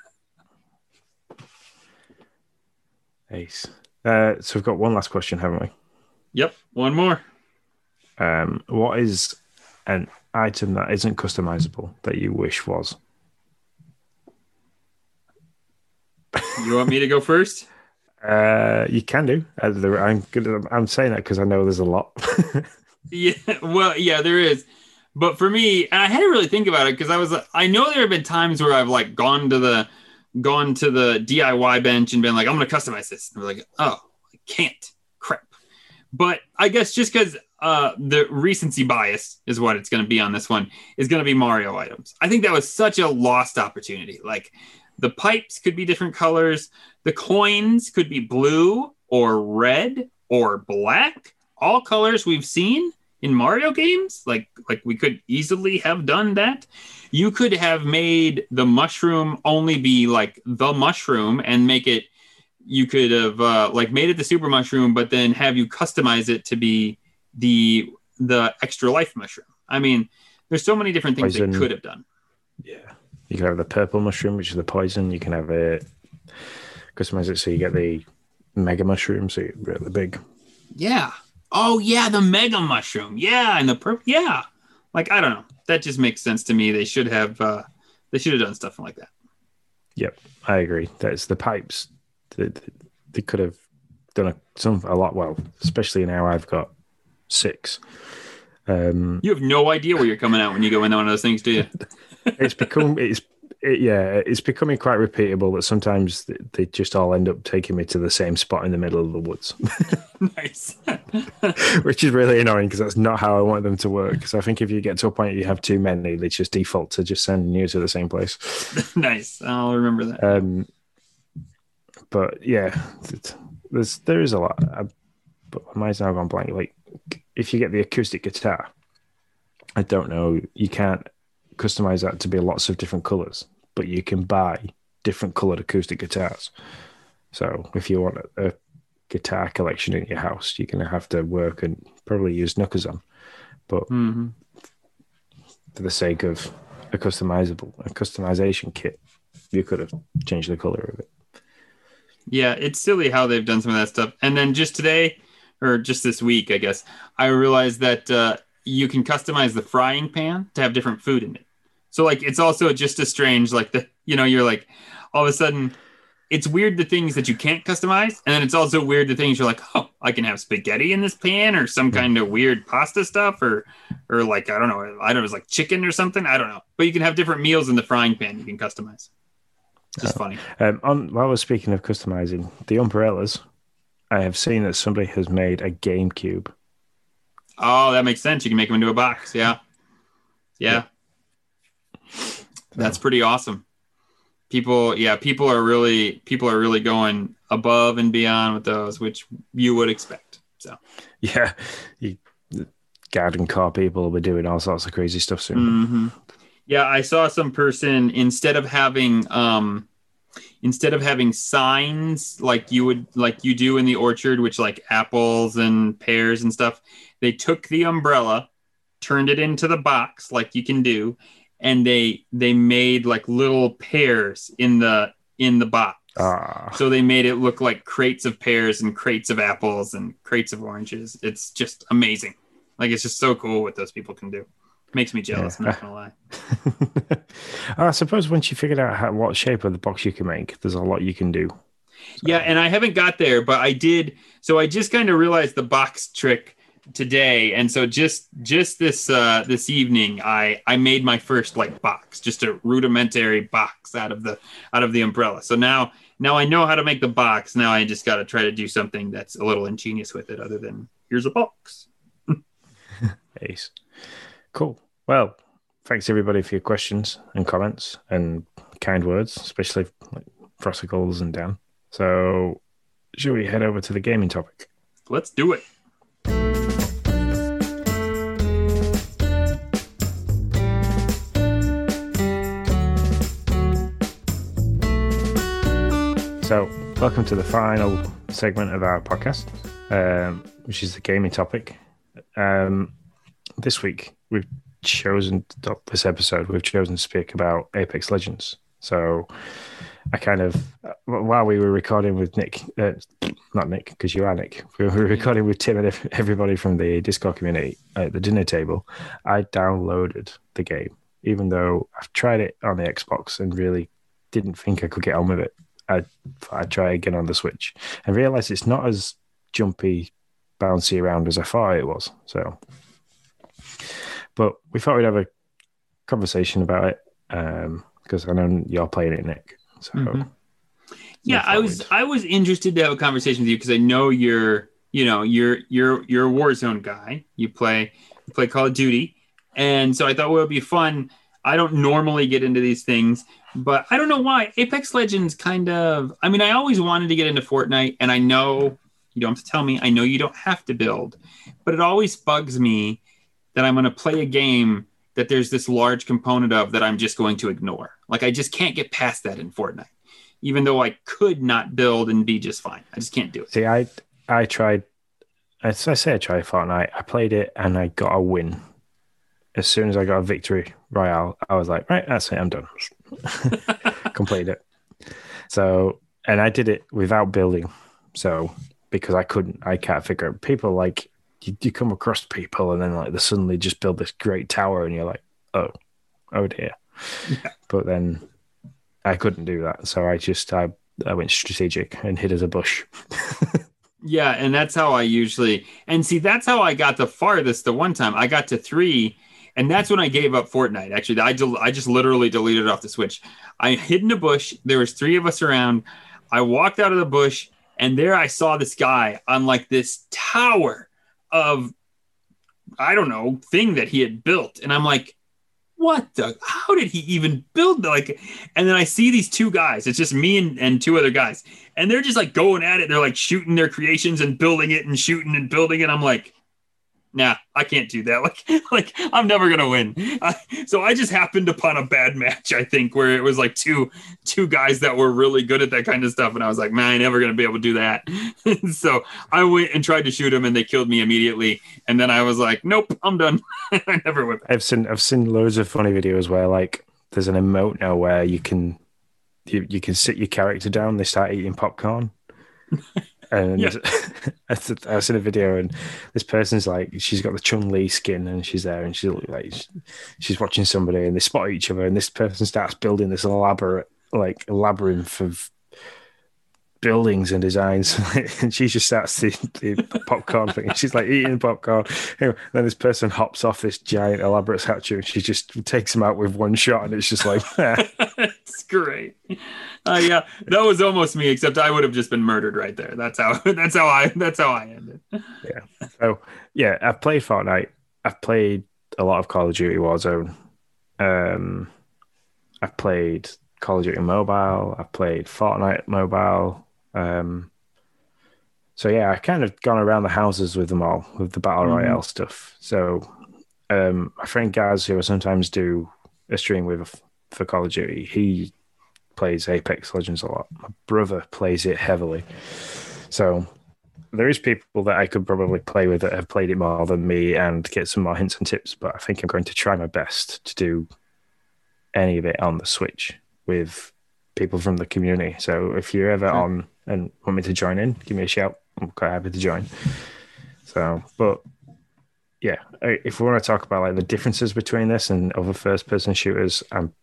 Ace. Uh, so we've got one last question, haven't we? Yep. One more. Um, what is an item that isn't customizable that you wish was? You want me to go first? Uh, you can do. Uh, I'm good. I'm saying that because I know there's a lot. Yeah, well, yeah, there is. But for me, and I had to really think about it because I was I know there have been times where I've like gone to the gone to the DIY bench and been like, I'm gonna customize this. And we're like, oh, I can't. Crap. But I guess just because uh the recency bias is what it's gonna be on this one is gonna be Mario items. I think that was such a lost opportunity. Like the pipes could be different colors, the coins could be blue or red or black all colors we've seen in Mario games. Like like we could easily have done that. You could have made the mushroom only be like the mushroom and make it. You could have uh, like made it the super mushroom, but then have you customize it to be the the extra life mushroom. I mean, there's so many different things Poison. they could have done. yeah. You can have the purple mushroom, which is the poison. You can have it customize it so you get the mega mushroom, so you're really big. Yeah. Oh yeah, the mega mushroom. Yeah, and the purple. Yeah. Like I don't know. That just makes sense to me. They should have. uh They should have done stuff like that. Yep, I agree. That's the pipes. They, they could have done a, some a lot well, especially now I've got six. Um, You have no idea where you're coming out when you go into one of those things, do you? it's become it's it, yeah, it's becoming quite repeatable that sometimes they- they just all end up taking me to the same spot in the middle of the woods, nice. which is really annoying because that's not how I want them to work. So I think if you get to a point you have too many, they just default to just sending you to the same place. nice. I'll remember that. Um, but yeah, there's there is a lot. I, but my mind's now gone blank. Like if you get the acoustic guitar, I don't know. You can't customize that to be lots of different colors, but you can buy different colored acoustic guitars. So if you want a, a guitar collection in your house, you're gonna have to work and probably use Nookazon. But hmm for the sake of a customizable a customization kit, you could have changed the color of it. Yeah, it's silly how they've done some of that stuff. And then just today, or just this week, I guess, I realized that uh, you can customize the frying pan to have different food in it. So like, it's also just a strange. Like the, you know, you're like, all of a sudden, it's weird the things that you can't customize, and then it's also weird the things you're like, oh, I can have spaghetti in this pan, or some kind of weird pasta stuff, or, or like I don't know, I don't know, it's like chicken or something. I don't know, but you can have different meals in the frying pan. You can customize. It's just funny. Um, on while we're speaking of customizing the umbrellas, I have seen that somebody has made a GameCube. Oh, that makes sense. You can make them into a box. Yeah. Yeah. That's pretty awesome. People, yeah, people are really people are really going above and beyond with those, which you would expect. So, Yeah, you, the garden car people will be doing all sorts of crazy stuff soon. hmm yeah, I saw some person instead of having um instead of having signs like you would like you do in the orchard, which like apples and pears and stuff, they took the umbrella, turned it into the box like you can do, and they they made like little pears in the in the box. Ah, So they made it look like crates of pears and crates of apples and crates of oranges. It's just amazing. Like it's just so cool what those people can do. Makes me jealous. I'm not gonna lie. I suppose once you figured out how, what shape of the box you can make, there's a lot you can do. Yeah, and I haven't got there, but I did. So I just kind of realized the box trick today, and so just just this uh, this evening, I I made my first like box, just a rudimentary box out of the out of the umbrella. So now now I know how to make the box. Now I just got to try to do something that's a little ingenious with it, other than here's a box. Ace. Cool. Well, thanks everybody for your questions and comments and kind words, especially like Frosticles and Dan. So, should we head over to the gaming topic? Let's do it. So, welcome to the final segment of our podcast, um, which is the gaming topic. Um, this week, we've chosen this episode. We've chosen to speak about Apex Legends. So, I kind of while we were recording with Nick, uh, not Nick because you are Nick, we were recording with Tim and everybody from the Discord community at the dinner table. I downloaded the game, even though I've tried it on the Xbox and really didn't think I could get on with it. I I try again on the Switch and realize it's not as jumpy, bouncy around as I thought it was. So, but we thought we'd have a conversation about it because um, I know you're playing it, Nick. So, mm-hmm. yeah, I was I was interested to have a conversation with you because I know you're you know you're you're you're a Warzone guy. You play you play Call of Duty, and so I thought well, it would be fun. I don't normally get into these things, but I don't know why Apex Legends kind of. I mean, I always wanted to get into Fortnite, and I know you don't have to tell me. I know you don't have to build, but it always bugs me that I'm going to play a game that there's this large component of that I'm just going to ignore. Like I just can't get past that in Fortnite, even though I could not build and be just fine. I just can't do it. See, I I tried. As I say, I tried Fortnite. I played it and I got a win. As soon as I got a victory royale, I was like, right, that's it. I'm done. Completed it. So, and I did it without building. So, because I couldn't, I can't figure out people like you, you come across people and then like they suddenly just build this great tower and you're like, oh, oh dear. Yeah. But then I couldn't do that, so I just I I went strategic and hid as a bush. yeah, and that's how I usually and see that's how I got the farthest. The one time I got to three, and that's when I gave up Fortnite. Actually, I del- I just literally deleted it off the Switch. I hid in a bush. There was three of us around. I walked out of the bush, and there I saw this guy on like this tower of I don't know thing that he had built, and I'm like, what the how did he even build like and then i see these two guys it's just me and, and two other guys and they're just like going at it they're like shooting their creations and building it and shooting and building it i'm like nah, I can't do that. Like, like I'm never gonna win. I, so I just happened upon a bad match, I think, where it was like two two guys that were really good at that kind of stuff, and I was like, man, I'm never gonna be able to do that. so I went and tried to shoot them, and they killed me immediately. And then I was like, nope, I'm done. I never went. I've seen I've seen loads of funny videos where like there's an emote now where you can you, you can sit your character down, they start eating popcorn. And yeah. I've seen a video, and this person's like, she's got the Chun Li skin, and she's there, and she's like, she's watching somebody, and they spot each other, and this person starts building this elaborate, like, labyrinth of buildings and designs, and she just starts the, the popcorn thing. She's like eating popcorn. Anyway, then this person hops off this giant elaborate statue, and she just takes him out with one shot, and it's just like, it's great. Uh, yeah, that was almost me, except I would have just been murdered right there. That's how. That's how I. That's how I ended. Yeah. So yeah, I've played Fortnite. I've played a lot of Call of Duty Warzone. Um, I've played Call of Duty Mobile. I've played Fortnite Mobile. Um, so yeah, I kind of gone around the houses with them all with the battle mm-hmm. royale stuff. So um, my friend Gaz, who I sometimes do a stream with for Call of Duty, he plays Apex Legends a lot. My brother plays it heavily. So there is people that I could probably play with that have played it more than me and get some more hints and tips. But I think I'm going to try my best to do any of it on the Switch with people from the community. So if you're ever on and want me to join in, give me a shout. I'm quite happy to join. So, but yeah, if we want to talk about like the differences between this and other first person shooters, um,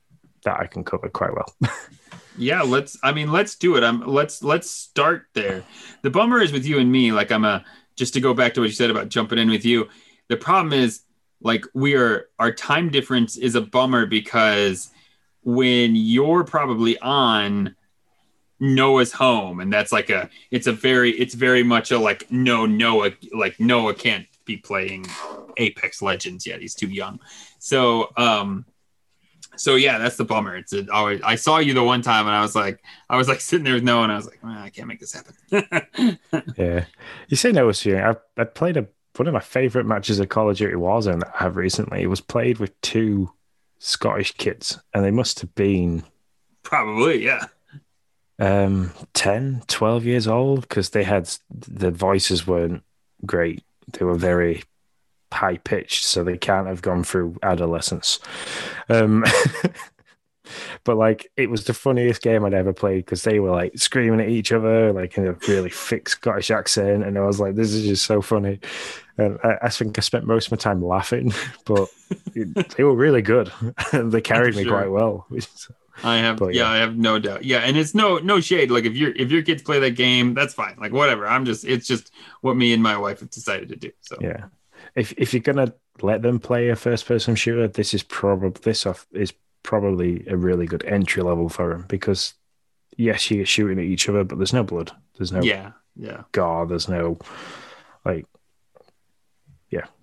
that I can cover quite well. yeah, let's. I mean, let's do it. I'm. Let's let's start there. The bummer is with you and me. Like I'm a. Just to go back to what you said about jumping in with you. The problem is like we are. Our time difference is a bummer because when you're probably on Noah's home, and that's like a it's a very it's very much a like no Noah like Noah can't be playing Apex Legends yet. He's too young. So um so yeah, that's the bummer. It's always I saw you the one time and I was like I was like sitting there with Noah and I was like, I can't make this happen. yeah. You say Noah's here. I I played a one of my favorite matches of Call of Duty Warzone that I have recently. It was played with two Scottish kids and they must have been probably, yeah. um 10 12 years old because they had the voices weren't great. They were very high pitched so they can't have gone through adolescence. Um but like it was the funniest game i'd ever played because they were like screaming at each other like in a really thick scottish accent and i was like this is just so funny and i, I think i spent most of my time laughing but it, they were really good they carried me quite well I have But, yeah, yeah. I have no doubt. Yeah, and it's no no shade. Like if your if your kids play that game, that's fine. Like whatever. I'm just it's just what me and my wife have decided to do. So Yeah. If if you're gonna let them play a first person shooter, this is probably this off is probably a really good entry level for them because yes, you're shooting at each other, but there's no blood, there's no yeah, yeah. gore, there's no like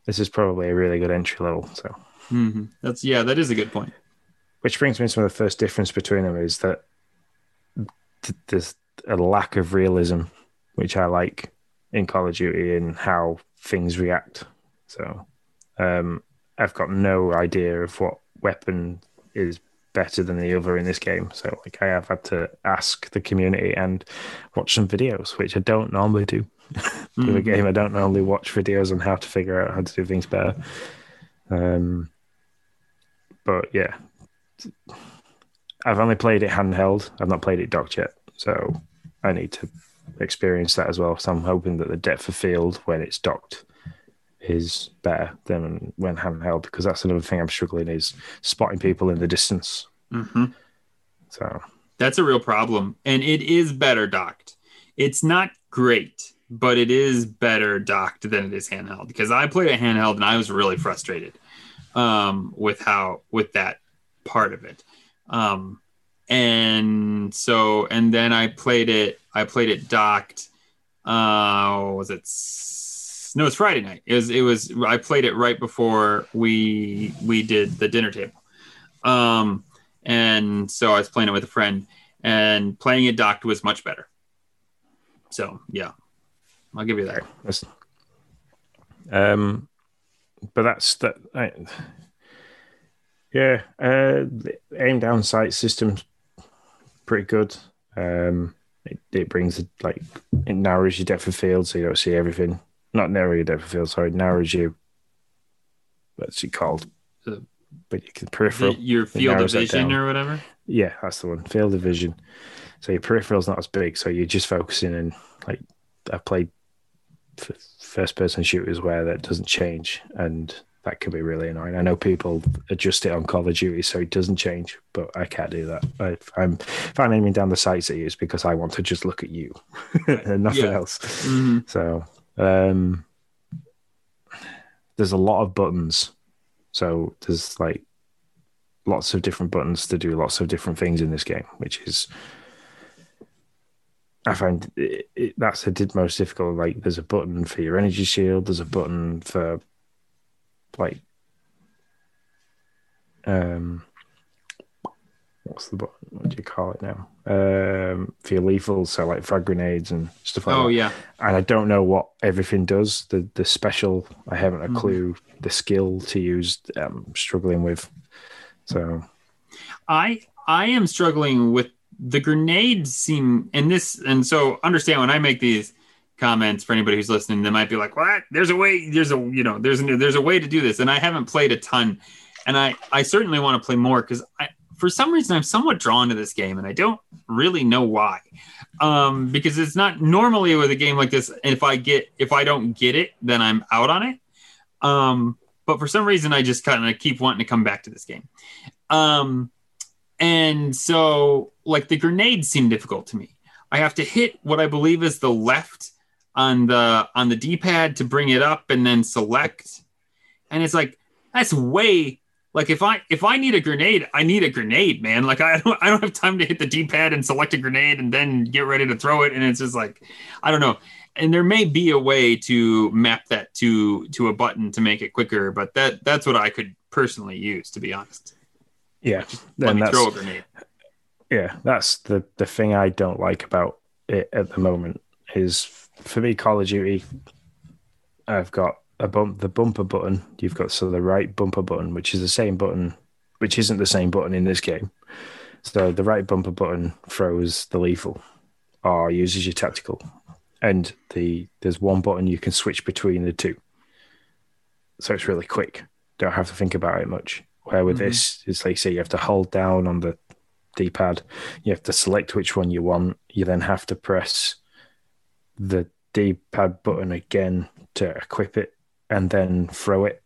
this is probably a really good entry level. So hmm That's yeah, that is a good point. which brings me to the first difference between them is that th- there's a lack of realism, which I like in Call of Duty and how things react. So um, I've got no idea of what weapon is better than the other in this game. So like I have had to ask the community and watch some videos, which I don't normally do. With a Mhm. game, I don't normally watch videos on how to figure out how to do things better. Um, but yeah, I've only played it handheld. I've not played it docked yet, so I need to experience that as well. So I'm hoping that the depth of field when it's docked is better than when handheld because that's another thing I'm struggling is spotting people in the distance. Mhm. So That's a real problem, and it is better docked. It's not great, but it is better docked than it is handheld. Because I played a handheld and I was really frustrated um, with how with that part of it. Um, and so, and then I played it. I played it docked. Uh, was it? No, it's Friday night. It was. It was. I played it right before we we did the dinner table. Um, and so I was playing it with a friend, and playing it docked was much better. So yeah, I'll give you that. That's- Um, but that's that. I, yeah, uh, the aim down sight system's pretty good. Um, it, it brings it like it narrows your depth of field, so you don't see everything. Not narrow your depth of field, sorry, narrows you. What's it called? The- but you can peripheral. The- your field of vision or whatever. Yeah, that's the one. Field of vision. So your peripheral's not as big, so you're just focusing in. Like I played first person shooters where that doesn't change, and that can be really annoying. I know people adjust it on Call of Duty so it doesn't change, but I can't do that. I, if I'm if I'm aiming down the sights at you, it's because I want to just look at you and nothing Yeah. else. Mhm. So um, there's a lot of buttons. So there's like lots of different buttons to do lots of different things in this game, which is I find it, it, that's the did most difficult. Like there's a button for your energy shield. There's a button for like um what's the button? What do you call it now? Um for your lethal, so like frag grenades and stuff like Oh that yeah. and I don't know what everything does. The the special, I haven't a Mhm. clue. The skill to use, I'm struggling with. So I I am struggling with the grenades seem and this and so understand when I make these comments for anybody who's listening, they might be like, "What? There's a way. There's a you know there's a, there's a way to do this." And I haven't played a ton, and I I certainly want to play more because I for some reason I'm somewhat drawn to this game, and I don't really know why. Um, because it's not normally with a game like this. If I get if I don't get it, then I'm out on it. Um, but for some reason, I just kind of keep wanting to come back to this game. Um, and so, like, the grenades seem difficult to me. I have to hit what I believe is the left on the on the D-pad to bring it up and then select. And it's like that's way like if I if I need a grenade, I need a grenade, man. Like I don't I don't have time to hit the D-pad and select a grenade and then get ready to throw it. And it's just like I don't know. And there may be a way to map that to to a button to make it quicker, but that that's what I could personally use, to be honest. Yeah, me that's throw a grenade. yeah, that's the the thing I don't like about it at the moment is for me Call of Duty. I've got a bump the bumper button. You've got so the right bumper button, which is the same button, which isn't the same button in this game. So the right bumper button throws the lethal or uses your tactical. And the there's one button you can switch between the two. So it's really quick. Don't have to think about it much. Where with Mhm. this, it's like you say you have to hold down on the D pad, you have to select which one you want, you then have to press the D pad button again to equip it and then throw it.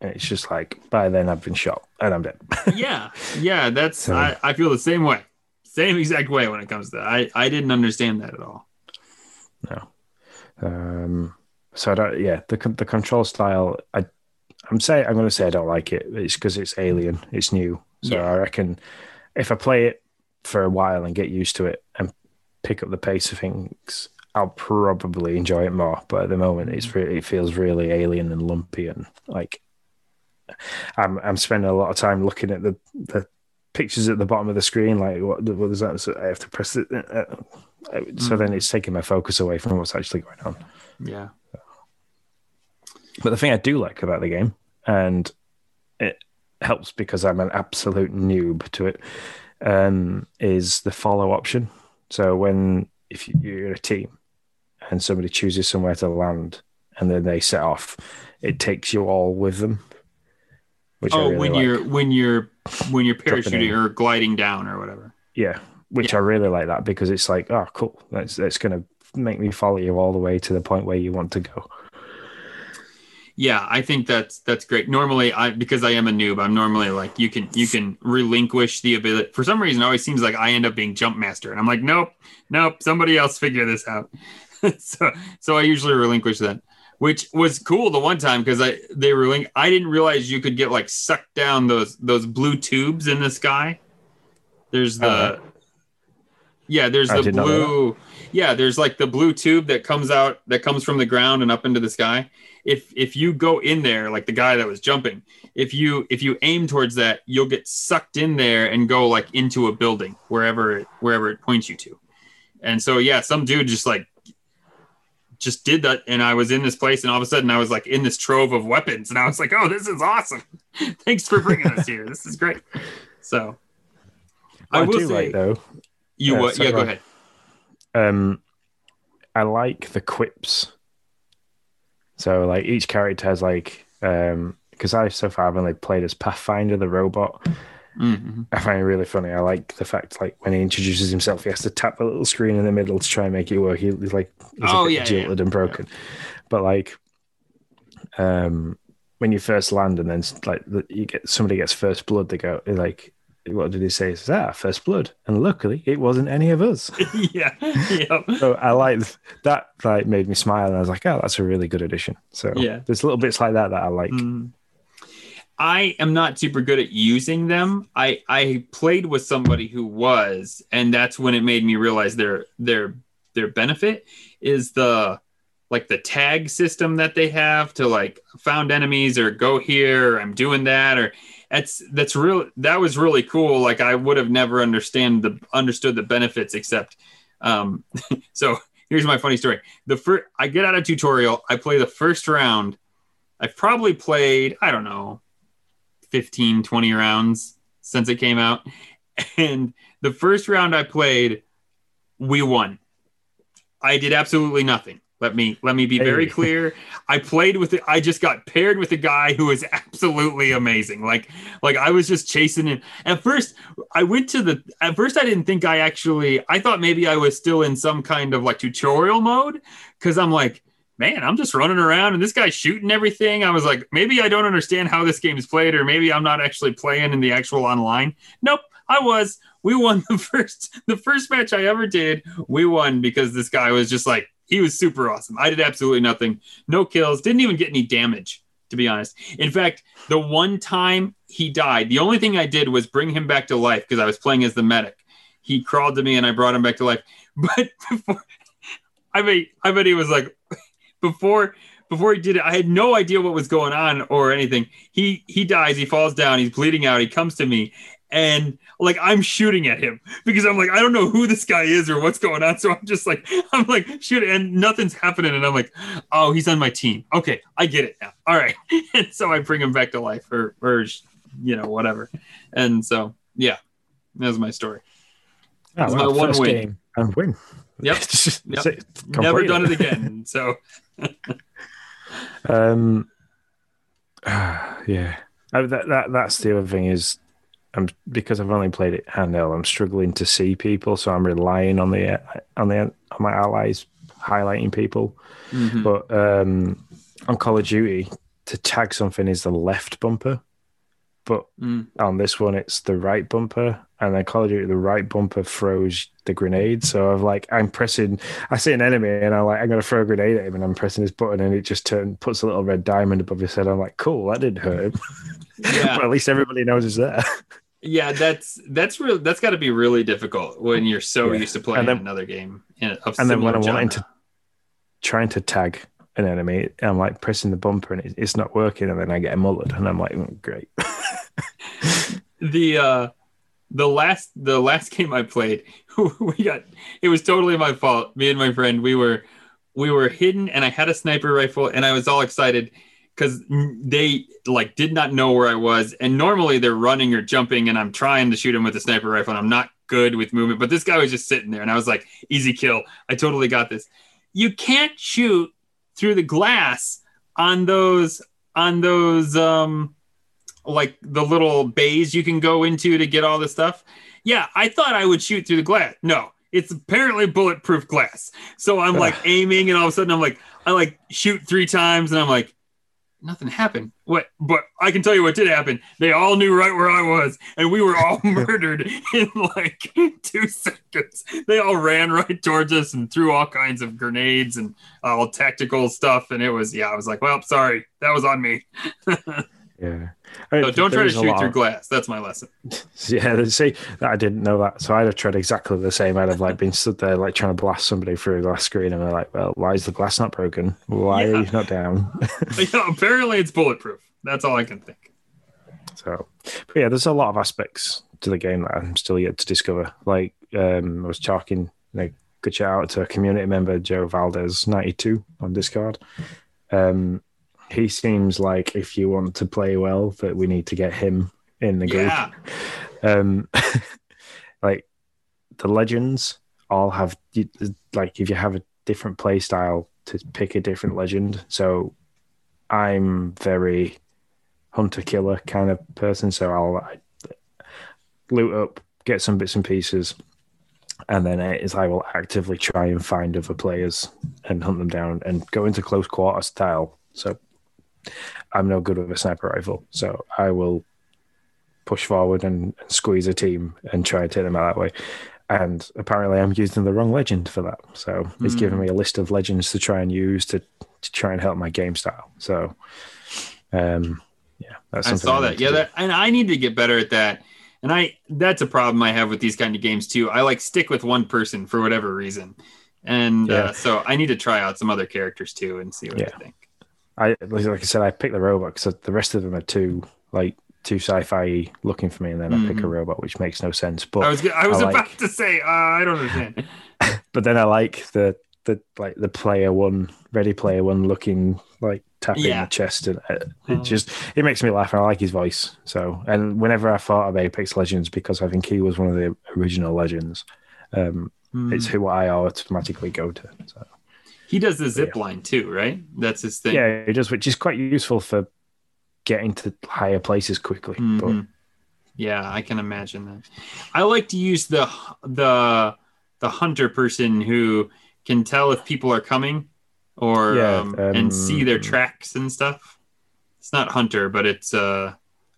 And it's just like by then I've been shot and I'm dead. yeah, yeah. That's So- I, I feel the same way, same exact way when it comes to that. I I didn't understand that at all. No. Um, so I don't. Yeah, the the control style. I I'm saying I'm going to say I don't like it. It's because it's alien. It's new. So Yeah. I reckon if I play it for a while and get used to it and pick up the pace of things, I'll probably enjoy it more. But at the moment, it's really it feels really alien and lumpy and like I'm I'm spending a lot of time looking at the the pictures at the bottom of the screen. Like what what is that? So I have to press it. Uh, uh, so then it's taking my focus away from what's actually going on. Yeah. But the thing I do like about the game, and it helps because I'm an absolute noob to it, um, is the follow option. So when if you're a team and somebody chooses somewhere to land and then they set off, it takes you all with them. Oh, really when like. you're when you're when you're parachuting or gliding down or whatever. yeah, which I really like that because it's like, oh, cool. That's that's gonna make me follow you all the way to the point where you want to go. Yeah, I think that's that's great. Normally, I because I am a noob, I'm normally like you can you can relinquish the ability. For some reason, it always seems like I end up being jump master, and I'm like, nope, nope, somebody else figure this out. so so I usually relinquish that, which was cool the one time because I they were link. I didn't realize you could get like sucked down those those blue tubes in the sky. There's the Alright. yeah, there's I the blue yeah, there's like the blue tube that comes out that comes from the ground and up into the sky. If if you go in there, like the guy that was jumping, if you if you aim towards that, you'll get sucked in there and go like into a building wherever wherever it points you to. And so yeah, some dude just like just did that and I was in this place and all of a sudden I was like in this trove of weapons and I was like, "Oh, this is awesome. Thanks for bringing us here. This is great." So I What will do say like though. you Yeah, what so yeah, go ahead. Um I like the quips. So like each character has like um because I so far I've only played as Pathfinder the robot. Mhm. I find it really funny. I like the fact like when he introduces himself, he has to tap the little screen in the middle to try and make it work. He, he's like he's Oh, bit yeah, yeah, jilted and broken. But like um when you first land and then like the, you get somebody gets first blood, they go like what did he say? He says, ah, first blood. And luckily it wasn't any of us. yeah. Yep. so I like that. Like made me smile, and I was like, "Oh, that's a really good addition." So Yeah. there's little bits like that that I like. Mm. I am not super good at using them. I I played with somebody who was, and that's when it made me realize their their their benefit is the like the tag system that they have to like found enemies or go here or I'm doing that or that's that's real that was really cool. Like I would have never understand the understood the benefits except um so here's my funny story. The first I get out of tutorial I play the first round. I've probably played I don't know 15 20 rounds since it came out. And the first round I played we won. I did absolutely nothing let me let me be very clear I played with it. I just got paired with a guy who was absolutely amazing. Like, like I was just chasing him. At first, I went to the. At first, I didn't think I actually. I thought maybe I was still in some kind of like tutorial mode because I'm like, man, I'm just running around and this guy's shooting everything. I was like, maybe I don't understand how this game is played, or maybe I'm not actually playing in the actual online. Nope, I was. We won the first the first match I ever did. We won because this guy was just like he was super awesome. I did absolutely nothing no kills, didn't even get any damage, to be honest. In fact, the one time he died, the only thing I did was bring him back to life because I was playing as the medic. He crawled to me and I brought him back to life. But before, I mean, I bet he was like, before before he did it, I had no idea what was going on or anything. He he dies, he falls down, he's bleeding out, he comes to me, and like I'm shooting at him because I'm like, I don't know who this guy is or what's going on. So I'm just like, I'm like shoot, and nothing's happening. And I'm like, oh, he's on my team. Okay, I get it now. All right. And so I bring him back to life or or you know, whatever. And so yeah. That was my story. Oh, my one win. game and win. Yep. Yep. Never done it again. So Um, yeah, Uh, that, that that's the other thing is, I'm because I've only played it handheld. I'm struggling to see people, so I'm relying on the on the on my allies highlighting people. mhm. But um, on Call of Duty, to tag something is the left bumper, but Mm. on this one it's the right bumper, and then Call of Duty the right bumper throws the grenade. So I'm like I'm pressing, I see an enemy and I'm like I'm gonna throw a grenade at him, and I'm pressing this button, and it just turns puts a little red diamond above his head. I'm like, cool, that didn't hurt him. Yeah. but at least everybody knows it's there. Yeah, that's that's real. That's got to be really difficult when you're so Yeah. used to playing then- another game. In, and then when I'm wanting to Trying to tag an enemy, I'm like pressing the bumper, and it, it's not working, and then I get mullered, and I'm like, mm, great. the uh the last the last game I played, we got it was totally my fault. Me and my friend, we were we were hidden and I had a sniper rifle and I was all excited because they like did not know where I was. And normally they're running or jumping and I'm trying to shoot him with a sniper rifle and I'm not good with movement. But this guy was just sitting there and I was like, easy kill. I totally got this. You can't shoot through the glass on those on those um like the little bays you can go into to get all this stuff. Yeah, I thought I would shoot through the glass. No, it's apparently bulletproof glass. So I'm like aiming, and all of a sudden I'm like, I like shoot three times, and I'm like, nothing happened. What? But I can tell you what did happen. They all knew right where I was, and we were all murdered in like two seconds. They all ran right towards us and threw all kinds of grenades and all tactical stuff. And it was, yeah, I was like, well, sorry, that was on me. Yeah. So don't try to There is a shoot through glass. That's my lesson. Yeah, see, I didn't know that. So I'd have tried exactly the same. I'd have like been stood there, like trying to blast somebody through a glass screen, and they're like, "Well, why is the glass not broken? Why Yeah. are you not down?" Yeah, apparently it's bulletproof. That's all I can think. so, but yeah, there's a lot of aspects to the game that I'm still yet to discover. Like, um, I was talking, like, good shout out to a community member, Joe Valdez, 92 on Discord. Um, he seems like if you want to play well, that we need to get him in the group. Yeah. um like the legends all have like if you have a different play style to pick a different legend so i'm very hunter killer kind of person so i'll I, loot up get some bits and pieces and then it is i will actively try and find other players and hunt them down and go into close quarter style so i'm no good with a sniper rifle so i will push forward and, and squeeze a team and try and take them out that way. And apparently, I'm using the wrong legend for that. So he's giving me a list of legends to try and use to, to try and help my game style. So, um, yeah, that's I saw need that. Yeah, that and I need to get better at that. And I that's a problem I have with these kind of games too. I like stick with one person for whatever reason. And Yeah. uh, so I need to try out some other characters too and see what Yeah. I think. I like like I said, I picked the robot because the rest of them are too like too sci-fi looking for me, and then I pick a Mhm. robot, which makes no sense. But I was I was I about like- to say uh, I don't understand. but then I like the the like the player one, ready player one looking like tapping Yeah. the chest, and it, it Oh. just it makes me laugh. And I like his voice. So, and whenever I thought of Apex Legends, because I think he was one of the original legends, um, Hmm. it's who I automatically go to. So, He does the zip line too, right? That's his thing. yeah, it does, which is quite useful for getting to higher places quickly. But Mhm. Yeah, I can imagine that. I like to use the the the hunter person who can tell if people are coming or Yeah, um, and see their um, tracks and stuff. It's not hunter, but it's uh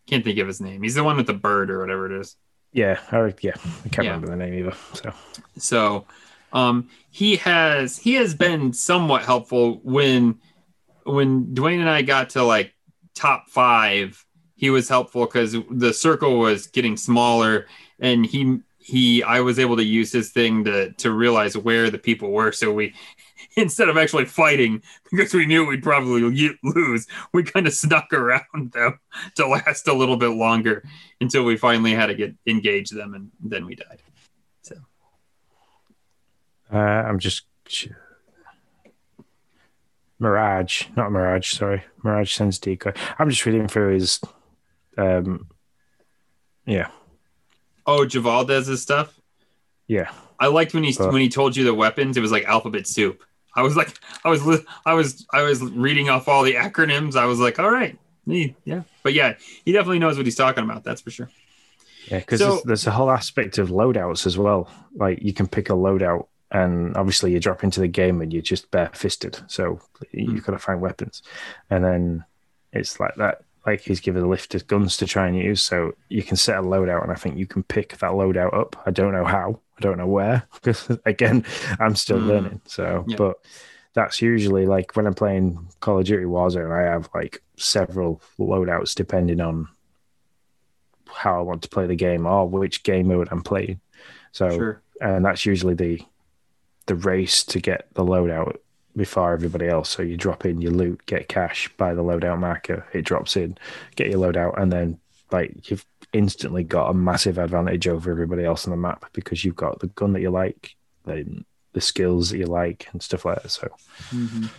can't think of his name. He's the one with the bird or whatever it is. yeah, I, yeah, I can't Yeah. remember the name either. So, So um he has he has been somewhat helpful when when Dwayne and I got to like top five, he was helpful because the circle was getting smaller and he he I was able to use his thing to to realize where the people were. So we instead of actually fighting because we knew we'd probably lose, we kind of snuck around them to last a little bit longer until we finally had to get engage them and then we died. Uh, I'm just Mirage, not Mirage, sorry. Mirage sends decoy. I'm just reading through his um yeah. Oh, Javaldez's stuff. Yeah, I liked when he But- when he told you the weapons. It was like alphabet soup. I was like, I was I was I was reading off all the acronyms. I was like, all right, yeah. But yeah, he definitely knows what he's talking about. That's for sure. yeah, because So- there's, there's a whole aspect of loadouts as well. Like you can pick a loadout, and obviously you drop into the game and you're just bare-fisted, so Hmm. you've got to find weapons, and then it's like that. Like he's given a lift of guns to try and use, so you can set a loadout, and I think you can pick that loadout up. I don't know how, I don't know where, because again, I'm still Mm. learning. So, Yeah. but that's usually like when I'm playing Call of Duty Warzone, I have like several loadouts depending on how I want to play the game or which game mode I'm playing. So, Sure. and that's usually the the race to get the loadout before everybody else. So you drop in your loot, get cash, buy the loadout marker, it drops in, get your loadout, and then like you've instantly got a massive advantage over everybody else on the map because you've got the gun that you like, the, the skills that you like, and stuff like that. So Mhm.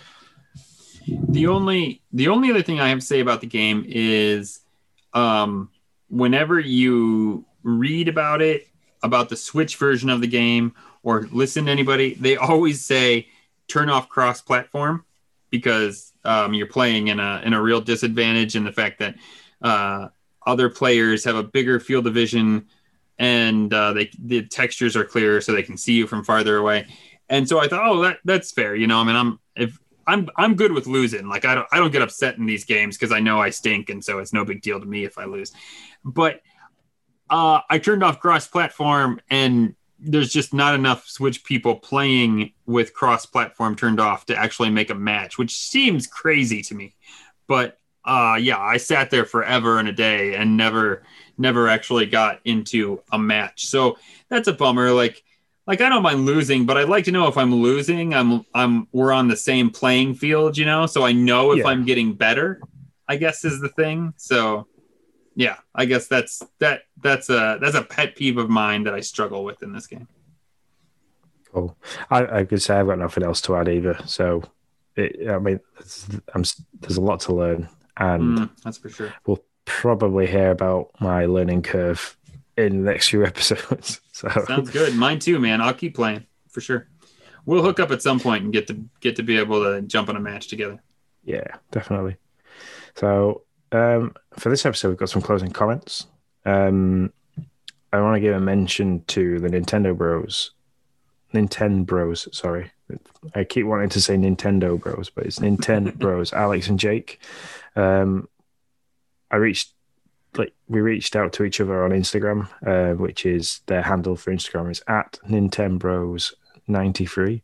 The only the only other thing I have to say about the game is, um, whenever you read about it, about the Switch version of the game, or listen to anybody, they always say turn off cross platform because um, you're playing in a in a real disadvantage in the fact that uh, other players have a bigger field of vision and uh, they the textures are clearer so they can see you from farther away. And so I thought, oh, that that's fair. You know, I mean, I'm if I'm I'm good with losing. Like I don't I don't get upset in these games because I know I stink, and so it's no big deal to me if I lose. But uh, I turned off cross platform, and there's just not enough Switch people playing with cross platform turned off to actually make a match, which seems crazy to me. But uh, yeah, I sat there forever and a day and never never actually got into a match. So that's a bummer. Like like I don't mind losing, but I'd like to know if I'm losing, I'm I'm we're on the same playing field, you know, so I know if Yeah. I'm getting better. I guess is the thing. So yeah, I guess that's that that's a that's a pet peeve of mine that I struggle with in this game. cool. I, I could say I've got nothing else to add either. So it, I mean, there's a lot to learn, and Mm, that's for sure. we'll probably hear about my learning curve in the next few episodes. So Sounds good. Mine too, man. I'll keep playing for sure. We'll hook up at some point and get to get to be able to jump on a match together. yeah, definitely. So um, for this episode, we've got some closing comments. Um, I want to give a mention to the Nintendo Bros. Nintendo Bros. Sorry, I keep wanting to say Nintendo Bros, but it's Nintendo Bros. Alex and Jake. Um, I reached like we reached out to each other on Instagram, uh, which is their handle for Instagram is at Nintendo Bros ninety three.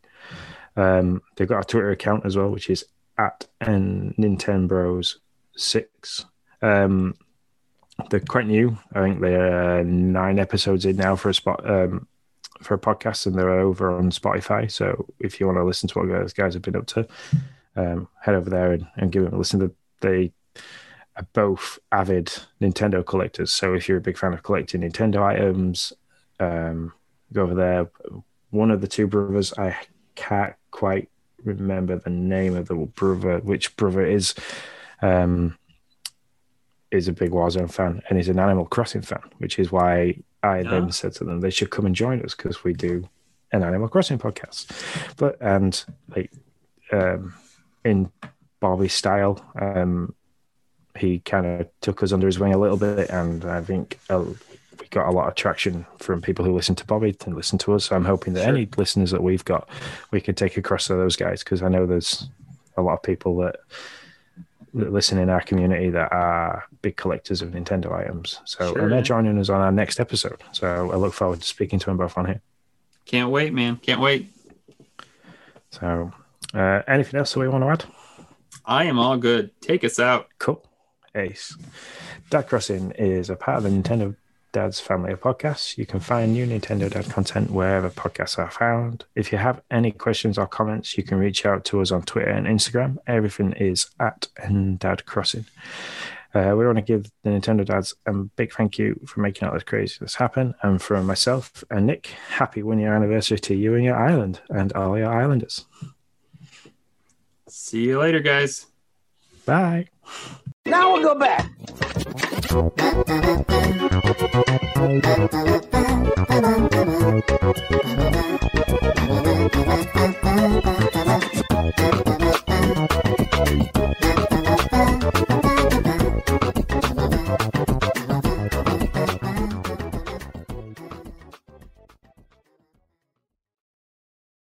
Um, they've got a Twitter account as well, which is at Nintendo Bros six. Um, they're quite new. I think they're uh, nine episodes in now for a spot um, for a podcast, and they're over on Spotify. So if you want to listen to what those guys have been up to, um, head over there and, and give them a listen. They are both avid Nintendo collectors. So if you're a big fan of collecting Nintendo items, um, go over there. One of the two brothers, I can't quite remember the name of the brother, which brother is. um, is a big Warzone fan and is an Animal Crossing fan, which is why I then said to them they should come and join us because we do an Animal Crossing podcast. But and like um, in Bobby's style, um, he kind of took us under his wing a little bit, and I think uh, we got a lot of traction from people who listen to Bobby and listen to us. So I'm hoping that Sure. any listeners that we've got, we could take across to those guys because I know there's a lot of people that, that listen in our community that are big collectors of Nintendo items. So Sure, and they're joining us on our next episode. So I look forward to speaking to them both on here. Can't wait, man. Can't wait. So uh, anything else that we want to add? I am all good. Take us out. Cool. Ace. Dad Crossing is a part of the Nintendo Dad's family of podcasts. You can find new Nintendo Dad content wherever podcasts are found. If you have any questions or comments, you can reach out to us on Twitter and Instagram. Everything is at Dad Crossing. Uh, we want to give the Nintendo Dads a big thank you for making all this craziness happen. And from myself and Nick, happy one year anniversary to you and your island and all your islanders. See you later, guys. Bye. Now we'll go back.